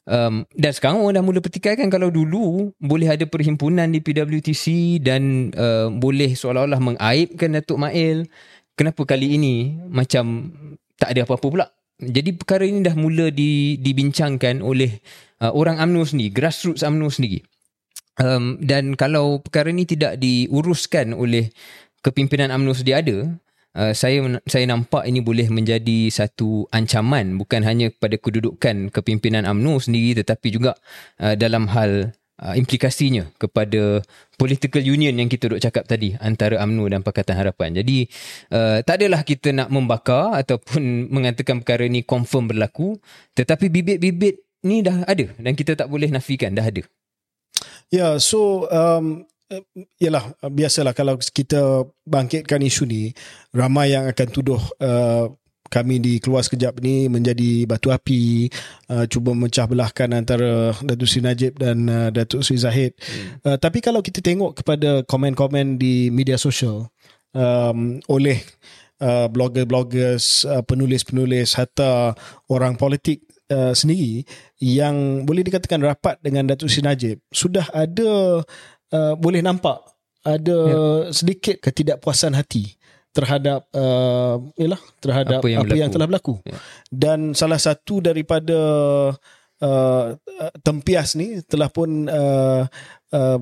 Um, dan sekarang orang dah mula pertikaikan kan kalau dulu boleh ada perhimpunan di PWTC dan uh, boleh seolah-olah mengaibkan Datuk Mail. Kenapa kali ini macam tak ada apa-apa pula jadi perkara ini dah mula di, dibincangkan oleh uh, orang UMNO sendiri, grassroots UMNO sendiri. Um, dan kalau perkara ini tidak diuruskan oleh kepimpinan UMNO sedia ada, uh, saya saya nampak ini boleh menjadi satu ancaman bukan hanya kepada kedudukan kepimpinan UMNO sendiri tetapi juga uh, dalam hal uh, implikasinya kepada political union yang kita duk cakap tadi antara AMNO dan Pakatan Harapan. Jadi uh, tak adalah kita nak membakar ataupun mengatakan perkara ni confirm berlaku tetapi bibit-bibit ni dah ada dan kita tak boleh nafikan dah ada. Ya, yeah, so um, Yalah, biasalah kalau kita bangkitkan isu ni, ramai yang akan tuduh uh, kami di keluar sekejap ni menjadi batu api uh, cuba memecah belahkan antara Datuk Sri Najib dan uh, Datuk Sri Zahid hmm. uh, tapi kalau kita tengok kepada komen-komen di media sosial um, oleh uh, blogger-bloggers uh, penulis-penulis hatta orang politik uh, sendiri yang boleh dikatakan rapat dengan Datuk Sri Najib sudah ada uh, boleh nampak ada ya. sedikit ketidakpuasan hati terhadap uh, yalah terhadap apa yang, apa yang telah berlaku. Ya. Dan salah satu daripada uh, tempias ni telah pun uh, uh,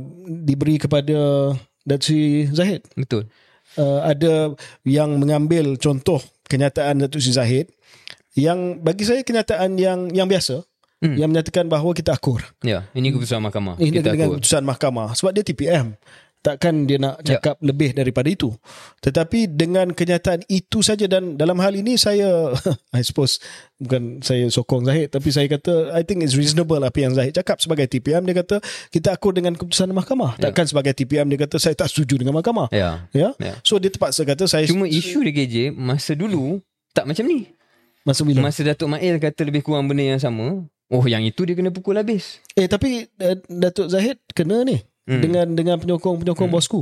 diberi kepada Datuk Zahid. Betul. Uh, ada yang mengambil contoh kenyataan Datuk Sri Zahid yang bagi saya kenyataan yang yang biasa hmm. yang menyatakan bahawa kita akur. Ya, ini keputusan mahkamah. Ini kita dengan akur. keputusan mahkamah sebab dia TPM takkan dia nak ya. cakap yep. lebih daripada itu tetapi dengan kenyataan itu saja dan dalam hal ini saya I suppose bukan saya sokong Zahid tapi saya kata I think it's reasonable apa yang Zahid cakap sebagai TPM dia kata kita akur dengan keputusan mahkamah yeah. takkan sebagai TPM dia kata saya tak setuju dengan mahkamah ya yeah. yeah? so dia terpaksa kata saya cuma isu di KJ masa dulu tak macam ni masa bila masa Datuk Mail kata lebih kurang benda yang sama oh yang itu dia kena pukul habis eh tapi uh, Datuk Zahid kena ni hmm. dengan dengan penyokong-penyokong hmm. bosku.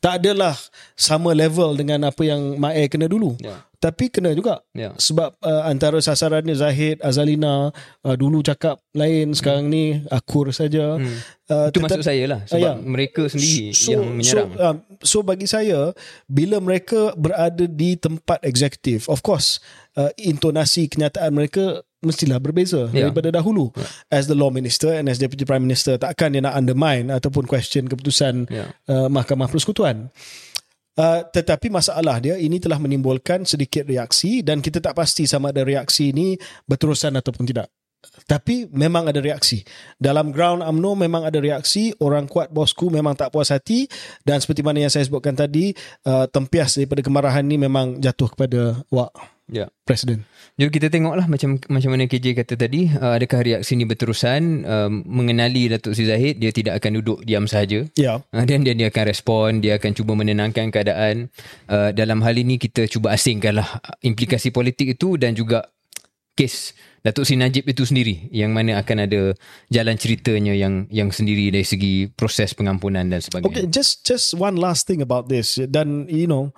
Tak adalah sama level dengan apa yang Mae kena dulu. Yeah. Tapi kena juga. Yeah. Sebab uh, antara sasarannya Zahid, Azalina uh, dulu cakap lain, sekarang hmm. ni akur saja. Hmm. Uh, Itu maksud saya lah sebab uh, yeah. mereka sendiri so, yang menyerang. So, uh, so bagi saya bila mereka berada di tempat eksekutif, of course uh, intonasi kenyataan mereka mestilah berbeza yeah. daripada dahulu yeah. as the law minister and as deputy prime minister takkan dia nak undermine ataupun question keputusan yeah. uh, mahkamah persekutuan uh, tetapi masalah dia ini telah menimbulkan sedikit reaksi dan kita tak pasti sama ada reaksi ini berterusan ataupun tidak tapi memang ada reaksi. Dalam ground AMNO memang ada reaksi. Orang kuat bosku memang tak puas hati. Dan seperti mana yang saya sebutkan tadi, uh, tempias daripada kemarahan ni memang jatuh kepada Wak ya. Presiden. Jadi kita tengoklah macam macam mana KJ kata tadi, uh, adakah reaksi ini berterusan uh, mengenali Datuk Sri Zahid, dia tidak akan duduk diam saja. Ya. Uh, dan dia dia akan respon, dia akan cuba menenangkan keadaan. Uh, dalam hal ini kita cuba asingkanlah implikasi politik itu dan juga kes Datuk Sri Najib itu sendiri yang mana akan ada jalan ceritanya yang yang sendiri dari segi proses pengampunan dan sebagainya. Okay, just just one last thing about this dan you know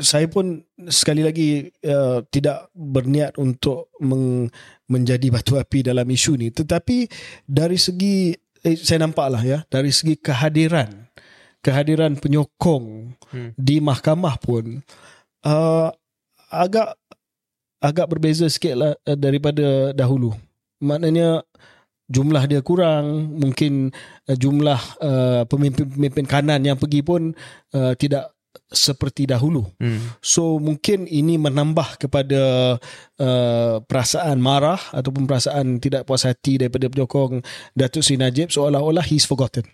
saya pun sekali lagi uh, tidak berniat untuk meng, menjadi batu api dalam isu ni tetapi dari segi eh, saya nampaklah ya dari segi kehadiran kehadiran penyokong hmm. di mahkamah pun uh, agak agak berbeza sikit lah uh, daripada dahulu maknanya jumlah dia kurang mungkin uh, jumlah uh, pemimpin-pemimpin kanan yang pergi pun uh, tidak seperti dahulu. Hmm. So mungkin ini menambah kepada uh, perasaan marah ataupun perasaan tidak puas hati daripada penyokong Datuk Sri Najib seolah-olah he's forgotten.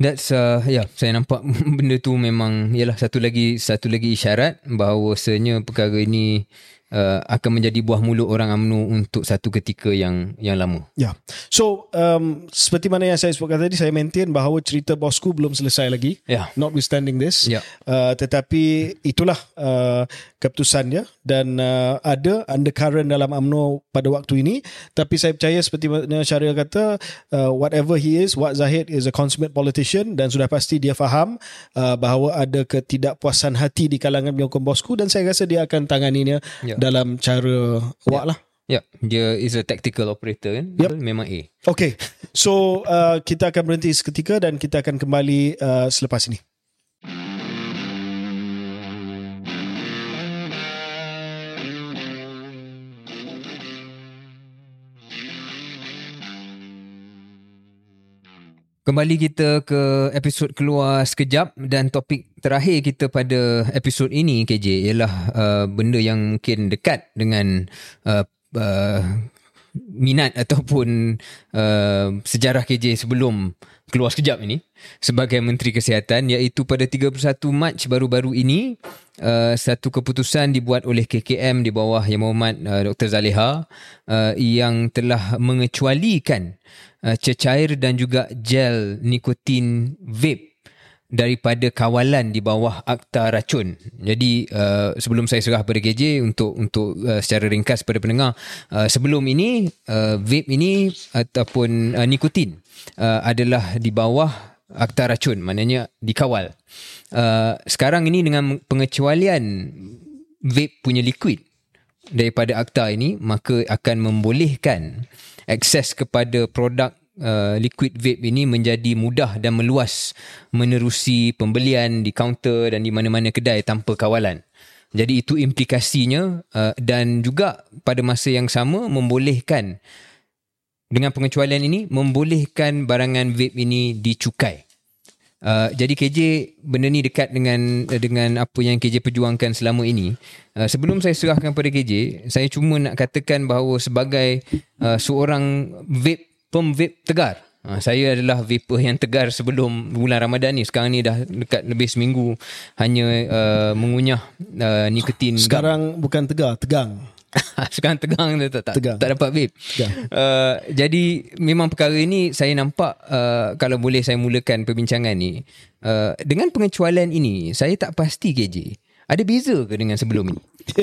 That's uh, ya yeah, saya nampak benda tu memang ialah satu lagi satu lagi isyarat bahawasanya perkara ini uh, akan menjadi buah mulut orang UMNO untuk satu ketika yang yang lama. Ya. Yeah. So um, seperti mana yang saya sebutkan tadi saya maintain bahawa cerita bosku belum selesai lagi. Yeah. Notwithstanding this. Yeah. Uh, tetapi itulah uh, keputusannya dan uh, ada undercurrent dalam UMNO pada waktu ini tapi saya percaya seperti mana Syariah kata uh, whatever he is what Zahid is a consummate politician dan sudah pasti dia faham uh, bahawa ada ketidakpuasan hati di kalangan penyokong bosku dan saya rasa dia akan tanganinya yeah dalam cara yeah. wak lah. Ya, yeah. dia is a tactical operator kan. Yep. Memang A. Okay, so uh, kita akan berhenti seketika dan kita akan kembali uh, selepas ini. Kembali kita ke episod keluar sekejap dan topik terakhir kita pada episod ini KJ ialah uh, benda yang mungkin dekat dengan uh, uh, minat ataupun uh, sejarah KJ sebelum keluar sekejap ini sebagai Menteri Kesihatan iaitu pada 31 Mac baru-baru ini uh, satu keputusan dibuat oleh KKM di bawah Yang Mohd uh, Dr. Zaleha uh, yang telah mengecualikan uh, cecair dan juga gel nikotin vape daripada kawalan di bawah akta racun. Jadi uh, sebelum saya serah pada KJ untuk untuk uh, secara ringkas pada pendengar, uh, sebelum ini uh, vape ini ataupun uh, nikotin uh, adalah di bawah akta racun, maknanya dikawal. Uh, sekarang ini dengan pengecualian vape punya liquid daripada akta ini maka akan membolehkan akses kepada produk uh, liquid vape ini menjadi mudah dan meluas menerusi pembelian di kaunter dan di mana-mana kedai tanpa kawalan. Jadi itu implikasinya uh, dan juga pada masa yang sama membolehkan dengan pengecualian ini membolehkan barangan vape ini dicukai. Uh, jadi KJ benda ni dekat dengan dengan apa yang KJ perjuangkan selama ini. Uh, sebelum saya serahkan pada KJ, saya cuma nak katakan bahawa sebagai uh, seorang vape pem vape tegar. Uh, saya adalah vapor yang tegar sebelum bulan Ramadan ni. Sekarang ni dah dekat lebih seminggu hanya uh, mengunyah uh, nikotin. Sekarang bukan tegar, tegang. Sekarang tegang tak tak, Tegang. tak dapat vape. Uh, jadi memang perkara ini saya nampak uh, kalau boleh saya mulakan perbincangan ni uh, dengan pengecualian ini saya tak pasti KJ. Ada beza ke dengan sebelum ini?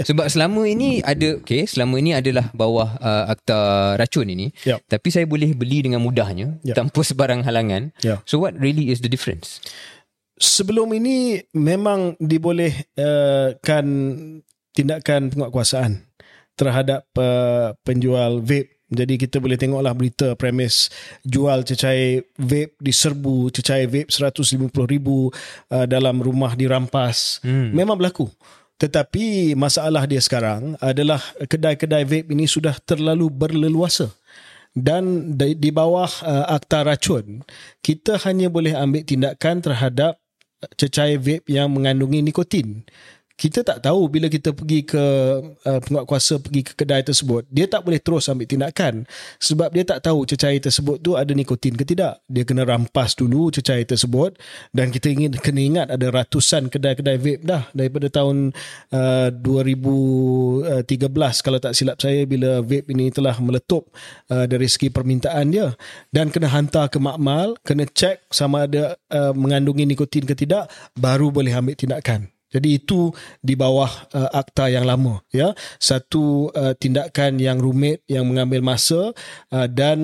Sebab selama ini ada okay, selama ini adalah bawah uh, akta racun ini. Yep. Tapi saya boleh beli dengan mudahnya Yep. tanpa sebarang halangan. Ya. So what really is the difference? Sebelum ini memang dibolehkan tindakan penguatkuasaan terhadap uh, penjual vape. Jadi kita boleh tengoklah berita premis jual cecair vape diserbu, cecair vape 150,000 uh, dalam rumah dirampas. Hmm. Memang berlaku. Tetapi masalah dia sekarang adalah kedai-kedai vape ini sudah terlalu berleluasa. Dan di, di bawah uh, akta racun, kita hanya boleh ambil tindakan terhadap cecair vape yang mengandungi nikotin. Kita tak tahu bila kita pergi ke uh, penguatkuasa pergi ke kedai tersebut, dia tak boleh terus ambil tindakan sebab dia tak tahu cecair tersebut tu ada nikotin ke tidak. Dia kena rampas dulu cecair tersebut dan kita ingin kena ingat ada ratusan kedai-kedai vape dah daripada tahun uh, 2013 kalau tak silap saya bila vape ini telah meletup uh, dari segi permintaan dia dan kena hantar ke makmal, kena cek sama ada uh, mengandungi nikotin ke tidak baru boleh ambil tindakan. Jadi itu di bawah uh, akta yang lama ya. Satu uh, tindakan yang rumit yang mengambil masa uh, dan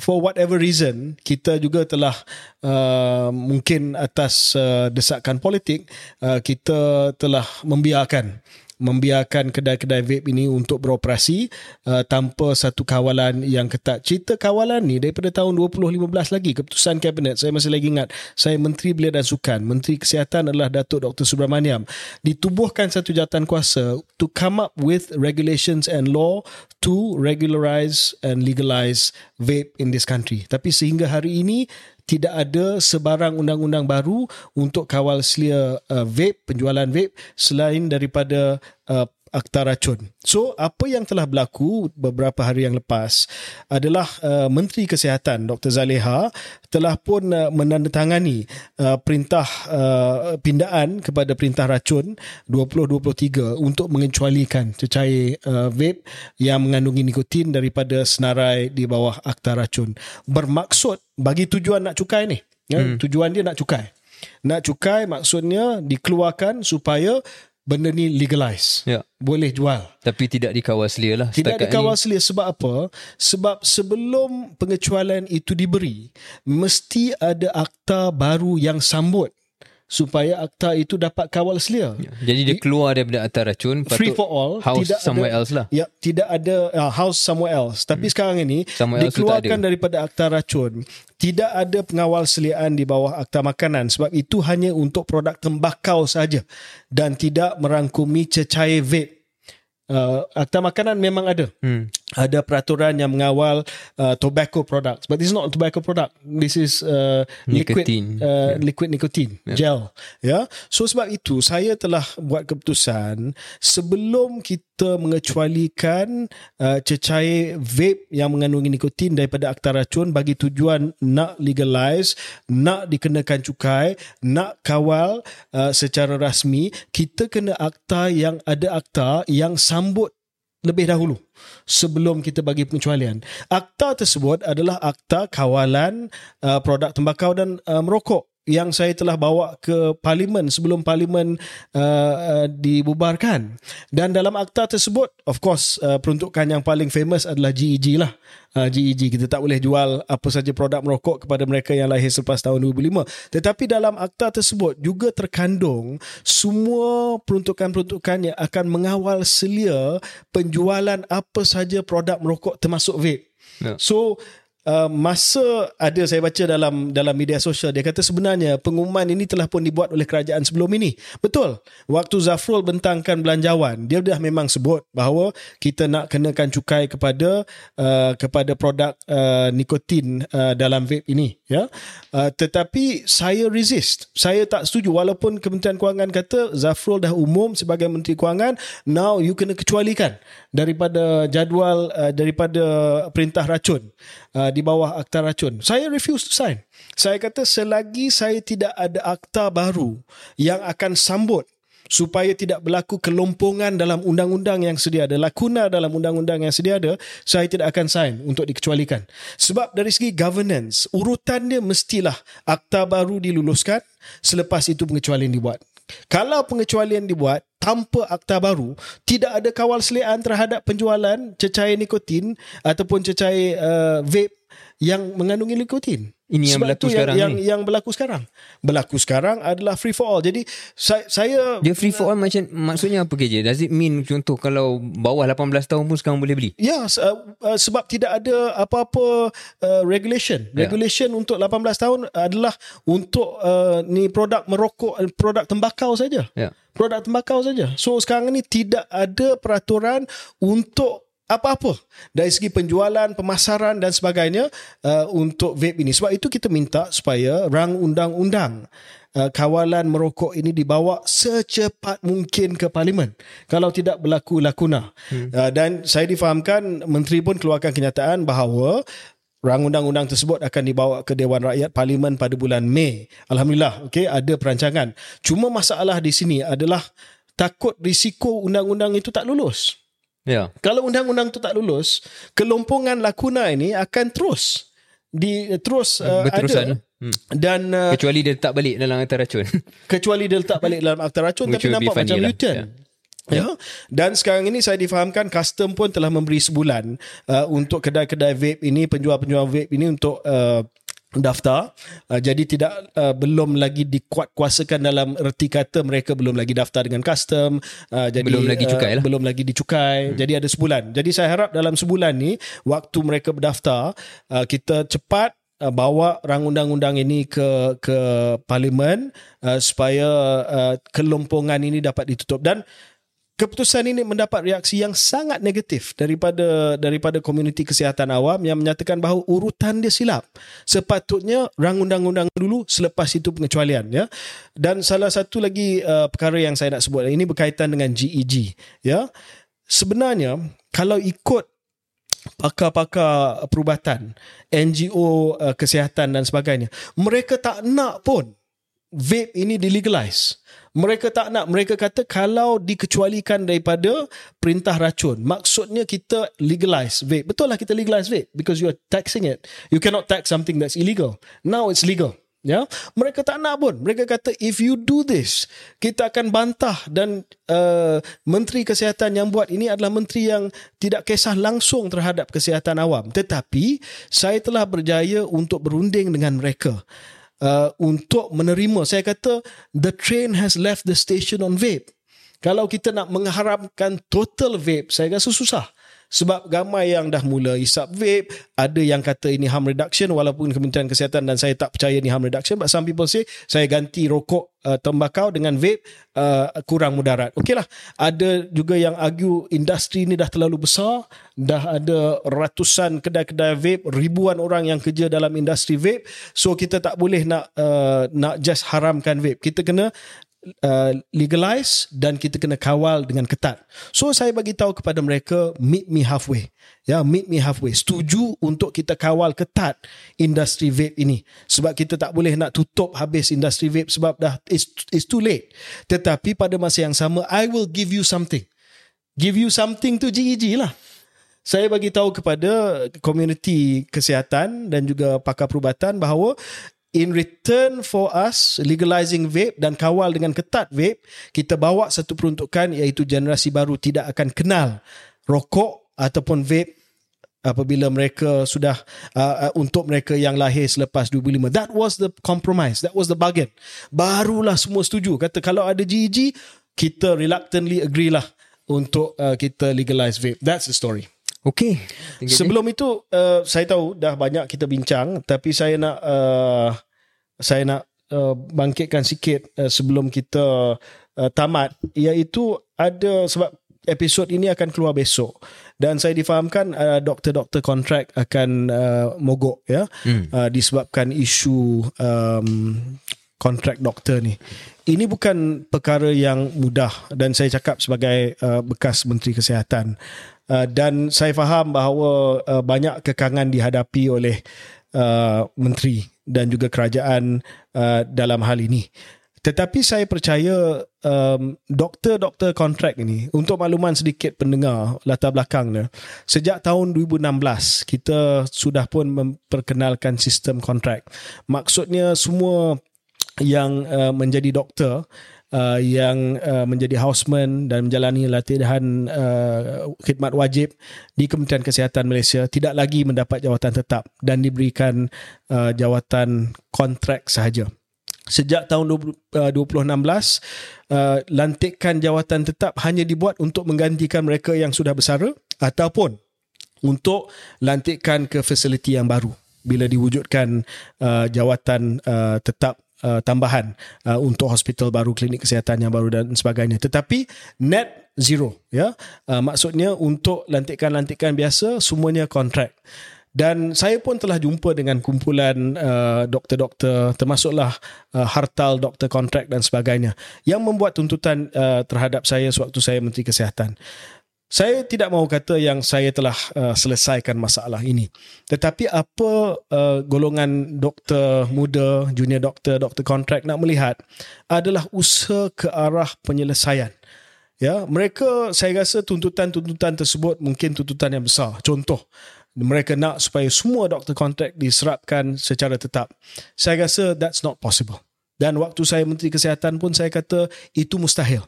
for whatever reason kita juga telah uh, mungkin atas uh, desakan politik uh, kita telah membiarkan membiarkan kedai-kedai vape ini untuk beroperasi uh, tanpa satu kawalan yang ketat. Cerita kawalan ni daripada tahun 2015 lagi keputusan kabinet saya masih lagi ingat saya Menteri Belia dan Sukan Menteri Kesihatan adalah Datuk Dr Subramaniam ditubuhkan satu jawatan kuasa to come up with regulations and law to regularize and legalize vape in this country. Tapi sehingga hari ini tidak ada sebarang undang-undang baru untuk kawal selia uh, vape, penjualan vape selain daripada uh, akta racun. So, apa yang telah berlaku beberapa hari yang lepas adalah uh, Menteri Kesihatan Dr. Zaleha telah pun uh, menandatangani uh, perintah uh, pindaan kepada perintah racun 2023 untuk mengecualikan cecair uh, vape yang mengandungi nikotin daripada senarai di bawah akta racun. Bermaksud bagi tujuan nak cukai ni. Ya, hmm. Tujuan dia nak cukai. Nak cukai maksudnya dikeluarkan supaya benda ni legalize. Ya. Boleh jual. Tapi tidak dikawal selia lah. Tidak dikawal selia sebab apa? Sebab sebelum pengecualian itu diberi, mesti ada akta baru yang sambut supaya akta itu dapat kawal selia. Jadi dia keluar daripada akta racun. Free for all. House tidak somewhere ada, else lah. Ya, tidak ada uh, house somewhere else. Tapi hmm. sekarang ini Somewhere dikeluarkan ada. daripada akta racun. Tidak ada pengawal seliaan di bawah akta makanan sebab itu hanya untuk produk tembakau saja dan tidak merangkumi cecair vape. Uh, akta makanan memang ada. Hmm. Ada peraturan yang mengawal uh, tobacco products. But this is not a tobacco product. This is uh, liquid Nicotine. uh, liquid nicotine gel. Ya. Yeah? So sebab itu saya telah buat keputusan sebelum kita mengecualikan uh, cecair vape yang mengandungi nikotin daripada akta racun bagi tujuan nak legalize, nak dikenakan cukai, nak kawal uh, secara rasmi, kita kena akta yang ada akta yang sambut lebih dahulu sebelum kita bagi pengecualian. Akta tersebut adalah akta kawalan uh, produk tembakau dan uh, merokok yang saya telah bawa ke parlimen sebelum parlimen uh, uh, dibubarkan. Dan dalam akta tersebut of course uh, peruntukan yang paling famous adalah GEG lah. Uh, GEG kita tak boleh jual apa saja produk merokok kepada mereka yang lahir selepas tahun 2005 tetapi dalam akta tersebut juga terkandung semua peruntukan-peruntukan yang akan mengawal selia penjualan apa saja produk merokok termasuk vape. Ya. so uh, masa ada saya baca dalam dalam media sosial dia kata sebenarnya pengumuman ini telah pun dibuat oleh kerajaan sebelum ini. Betul. Waktu Zafrul bentangkan belanjawan, dia dah memang sebut bahawa kita nak kenakan cukai kepada uh, kepada produk uh, nikotin uh, dalam vape ini, ya. Uh, tetapi saya resist. Saya tak setuju walaupun Kementerian Kewangan kata Zafrul dah umum sebagai Menteri Kewangan, now you kena kecualikan daripada jadual uh, daripada perintah racun uh, di bawah akta racun. Saya refuse to sign. Saya kata selagi saya tidak ada akta baru yang akan sambut supaya tidak berlaku kelompongan dalam undang-undang yang sedia ada, lakuna dalam undang-undang yang sedia ada, saya tidak akan sign untuk dikecualikan. Sebab dari segi governance, urutan dia mestilah akta baru diluluskan, selepas itu pengecualian dibuat. Kalau pengecualian dibuat tanpa akta baru, tidak ada kawal selian terhadap penjualan cecair nikotin ataupun cecair uh, vape yang mengandungi nikotin. Ini yang Sebab berlaku sekarang yang, ni. yang, yang berlaku sekarang. Berlaku sekarang adalah free for all. Jadi saya, saya Dia free for all macam maksudnya apa KJ? Does it mean contoh kalau bawah 18 tahun pun sekarang boleh beli? Ya, se- uh, uh, sebab tidak ada apa-apa uh, regulation. Ya. Regulation untuk 18 tahun adalah untuk uh, ni produk merokok, uh, produk tembakau saja. Ya. Produk tembakau saja. So sekarang ni tidak ada peraturan untuk apa-apa dari segi penjualan, pemasaran dan sebagainya uh, untuk vape ini. Sebab itu kita minta supaya rang undang-undang uh, kawalan merokok ini dibawa secepat mungkin ke parlimen kalau tidak berlaku lakuna. Hmm. Uh, dan saya difahamkan menteri pun keluarkan kenyataan bahawa rang undang-undang tersebut akan dibawa ke Dewan Rakyat Parlimen pada bulan Mei. Alhamdulillah, okey ada perancangan. Cuma masalah di sini adalah takut risiko undang-undang itu tak lulus. Ya. Kalau undang-undang itu tak lulus, kelompongan lakuna ini akan terus di terus uh, Berterusan. ada. Hmm. Dan uh, Kecuali dia letak balik dalam akta racun. kecuali dia letak balik dalam akta racun tapi nampak macam lah. U-turn. Ya. Dan sekarang ini saya difahamkan custom pun telah memberi sebulan uh, untuk kedai-kedai vape ini, penjual-penjual vape ini untuk uh, daftar. Uh, jadi tidak uh, belum lagi dikuat-kuasakan dalam erti kata mereka belum lagi daftar dengan custom. Uh, jadi Belum lagi cukai lah. belum lagi dicukai. Hmm. jadi ada sebulan. Jadi saya harap dalam sebulan ni waktu mereka berdaftar uh, kita cepat uh, bawa rang undang-undang ini ke ke parlimen uh, supaya uh, kelompongan ini dapat ditutup. Dan keputusan ini mendapat reaksi yang sangat negatif daripada daripada komuniti kesihatan awam yang menyatakan bahawa urutan dia silap. Sepatutnya rang undang-undang dulu selepas itu pengecualian ya. Dan salah satu lagi uh, perkara yang saya nak sebut ini berkaitan dengan GEG ya. Sebenarnya kalau ikut pakar-pakar perubatan, NGO uh, kesihatan dan sebagainya, mereka tak nak pun vape ini dilegalize. Mereka tak nak. Mereka kata kalau dikecualikan daripada perintah racun, maksudnya kita legalize vape. Betul lah kita legalize vape because you are taxing it. You cannot tax something that's illegal. Now it's legal. Ya, mereka tak nak pun. Mereka kata if you do this, kita akan bantah dan uh, menteri kesihatan yang buat ini adalah menteri yang tidak kisah langsung terhadap kesihatan awam. Tetapi saya telah berjaya untuk berunding dengan mereka uh, untuk menerima. Saya kata the train has left the station on vape. Kalau kita nak mengharapkan total vape, saya rasa susah. Sebab ramai yang dah mula isap vape, ada yang kata ini harm reduction walaupun Kementerian Kesihatan dan saya tak percaya ini harm reduction but some people say saya ganti rokok uh, tembakau dengan vape uh, kurang mudarat. Okeylah, ada juga yang argue industri ini dah terlalu besar, dah ada ratusan kedai-kedai vape, ribuan orang yang kerja dalam industri vape, so kita tak boleh nak uh, nak just haramkan vape. Kita kena uh, legalize dan kita kena kawal dengan ketat. So saya bagi tahu kepada mereka meet me halfway. Ya, meet me halfway. Setuju untuk kita kawal ketat industri vape ini. Sebab kita tak boleh nak tutup habis industri vape sebab dah it's, it's too late. Tetapi pada masa yang sama I will give you something. Give you something to GEG lah. Saya bagi tahu kepada komuniti kesihatan dan juga pakar perubatan bahawa in return for us legalizing vape dan kawal dengan ketat vape kita bawa satu peruntukan iaitu generasi baru tidak akan kenal rokok ataupun vape apabila mereka sudah uh, uh, untuk mereka yang lahir selepas 2005 that was the compromise that was the bargain. Barulah semua setuju. Kata kalau ada GEG kita reluctantly agree lah untuk uh, kita legalize vape. That's the story. Okay. Sebelum itu uh, saya tahu dah banyak kita bincang tapi saya nak uh, saya nak uh, bangkitkan sikit uh, sebelum kita uh, tamat iaitu ada sebab episod ini akan keluar besok dan saya difahamkan uh, doktor-doktor kontrak akan uh, mogok ya hmm. uh, disebabkan isu um, kontrak doktor ni. Ini bukan perkara yang mudah dan saya cakap sebagai uh, bekas menteri kesihatan. Uh, dan saya faham bahawa uh, banyak kekangan dihadapi oleh uh, menteri dan juga kerajaan uh, dalam hal ini. Tetapi saya percaya um, doktor-doktor kontrak ini, untuk makluman sedikit pendengar latar belakangnya, sejak tahun 2016 kita sudah pun memperkenalkan sistem kontrak. Maksudnya semua yang uh, menjadi doktor uh, yang uh, menjadi houseman dan menjalani latihan uh, khidmat wajib di Kementerian Kesihatan Malaysia tidak lagi mendapat jawatan tetap dan diberikan uh, jawatan kontrak sahaja. Sejak tahun 20, uh, 2016, uh, lantikan jawatan tetap hanya dibuat untuk menggantikan mereka yang sudah bersara ataupun untuk lantikan ke fasiliti yang baru bila diwujudkan uh, jawatan uh, tetap uh, tambahan uh, untuk hospital baru, klinik kesihatan yang baru dan sebagainya. Tetapi net zero, ya. Uh, maksudnya untuk lantikan-lantikan biasa semuanya kontrak. Dan saya pun telah jumpa dengan kumpulan uh, doktor-doktor termasuklah uh, hartal doktor kontrak dan sebagainya yang membuat tuntutan uh, terhadap saya sewaktu saya Menteri Kesihatan. Saya tidak mahu kata yang saya telah uh, selesaikan masalah ini. Tetapi apa uh, golongan doktor muda, junior doktor, doktor kontrak nak melihat adalah usaha ke arah penyelesaian. Ya, mereka saya rasa tuntutan-tuntutan tersebut mungkin tuntutan yang besar. Contoh, mereka nak supaya semua doktor kontrak diserapkan secara tetap. Saya rasa that's not possible. Dan waktu saya Menteri Kesihatan pun saya kata itu mustahil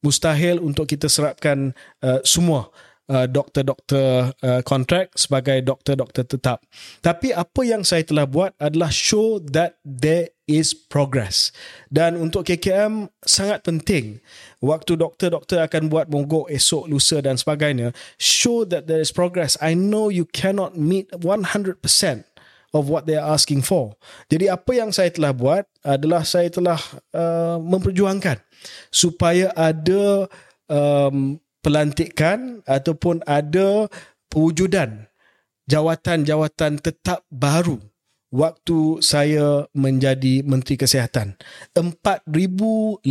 mustahil untuk kita serapkan uh, semua uh, doktor-doktor uh, kontrak sebagai doktor-doktor tetap. Tapi apa yang saya telah buat adalah show that there is progress. Dan untuk KKM sangat penting waktu doktor-doktor akan buat mogok esok, lusa dan sebagainya, show that there is progress. I know you cannot meet 100% of what they are asking for. Jadi apa yang saya telah buat adalah saya telah uh, memperjuangkan supaya ada um, pelantikan ataupun ada pewujudan jawatan-jawatan tetap baru waktu saya menjadi Menteri Kesihatan. 4,053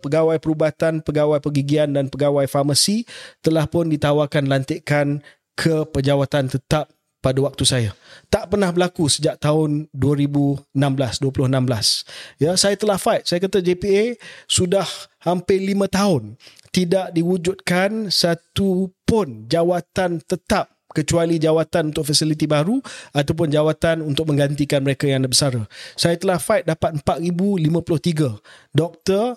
pegawai perubatan, pegawai pergigian dan pegawai farmasi telah pun ditawarkan lantikan ke pejawatan tetap pada waktu saya. Tak pernah berlaku sejak tahun 2016, 2016. Ya, saya telah fight. Saya kata JPA sudah hampir lima tahun tidak diwujudkan satu pun jawatan tetap kecuali jawatan untuk fasiliti baru ataupun jawatan untuk menggantikan mereka yang bersara. Saya telah fight dapat 4053 doktor,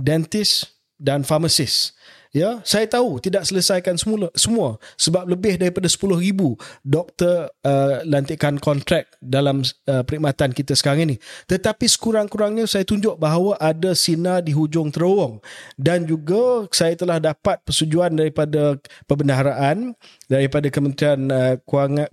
dentist dan farmasis. Ya, saya tahu tidak selesaikan semula semua. Sebab lebih daripada 10,000 doktor uh, lantikan kontrak dalam uh, perkhidmatan kita sekarang ini. Tetapi sekurang-kurangnya saya tunjuk bahawa ada sinar di hujung terowong. Dan juga saya telah dapat persetujuan daripada perbendaharaan daripada Kementerian uh,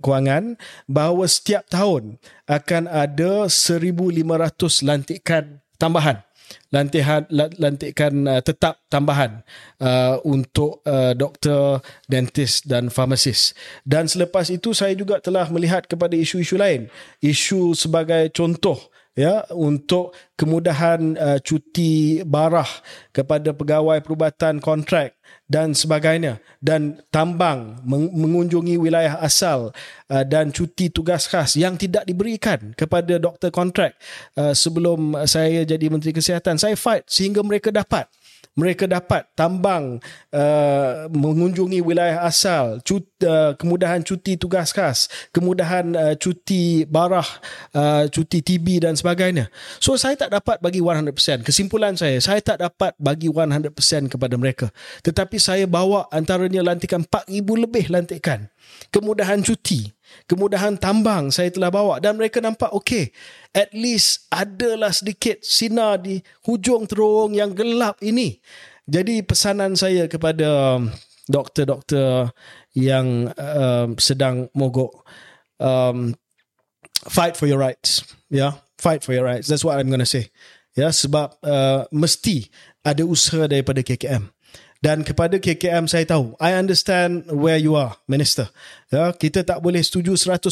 Kewangan bahawa setiap tahun akan ada 1,500 lantikan tambahan lantikan lantikan uh, tetap tambahan uh, untuk uh, doktor, dentist dan farmasis. Dan selepas itu saya juga telah melihat kepada isu-isu lain. Isu sebagai contoh ya untuk kemudahan uh, cuti barah kepada pegawai perubatan kontrak dan sebagainya. Dan tambang mengunjungi wilayah asal uh, dan cuti tugas khas yang tidak diberikan kepada doktor kontrak uh, sebelum saya jadi menteri kesihatan. Saya fight sehingga mereka dapat mereka dapat tambang uh, mengunjungi wilayah asal cut, uh, kemudahan cuti tugas khas kemudahan uh, cuti barah uh, cuti TB dan sebagainya. So saya tak dapat bagi 100% kesimpulan saya saya tak dapat bagi 100% kepada mereka. Tetapi saya bawa antaranya lantikan 4000 lebih lantikan kemudahan cuti kemudahan tambang saya telah bawa dan mereka nampak okey at least adalah sedikit sinar di hujung terowong yang gelap ini. Jadi pesanan saya kepada um, doktor-doktor yang um, sedang mogok um, fight for your rights. Yeah fight for your rights. That's what i'm going to say. Ya sebab uh, mesti ada usaha daripada KKM dan kepada KKM saya tahu I understand where you are minister. Ya kita tak boleh setuju 100%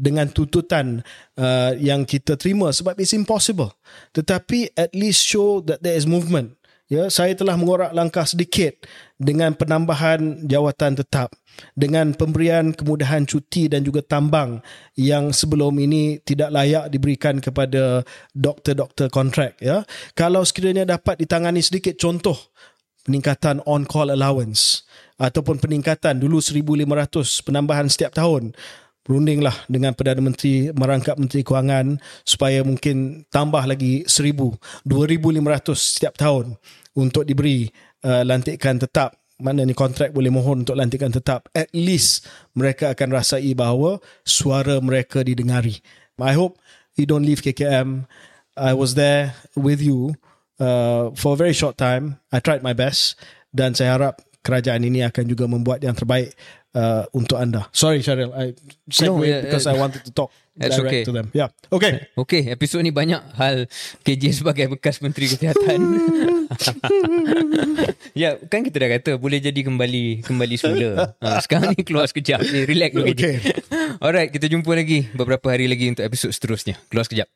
dengan tuntutan uh, yang kita terima sebab it's impossible. Tetapi at least show that there is movement. Ya saya telah mengorak langkah sedikit dengan penambahan jawatan tetap dengan pemberian kemudahan cuti dan juga tambang yang sebelum ini tidak layak diberikan kepada doktor-doktor kontrak ya. Kalau sekiranya dapat ditangani sedikit contoh peningkatan on call allowance ataupun peningkatan dulu 1500 penambahan setiap tahun berundinglah dengan Perdana Menteri merangkap Menteri Kewangan supaya mungkin tambah lagi 1000 2500 setiap tahun untuk diberi uh, lantikan tetap. Mana ni kontrak boleh mohon untuk lantikan tetap. At least mereka akan rasai bahawa suara mereka didengari. I hope you don't leave KKM I was there with you uh, for a very short time. I tried my best dan saya harap kerajaan ini akan juga membuat yang terbaik uh, untuk anda. Sorry Cheryl, I segue No, yeah, because uh, I wanted to talk That's direct okay. to them. Yeah. Okay. Okey, episod ni banyak hal KJ sebagai bekas Menteri Kesihatan. ya, kan kita dah kata boleh jadi kembali kembali semula. Ha, sekarang ni keluar sekejap. Ni relax dulu. Okay. Alright, kita jumpa lagi beberapa hari lagi untuk episod seterusnya. Keluar sekejap.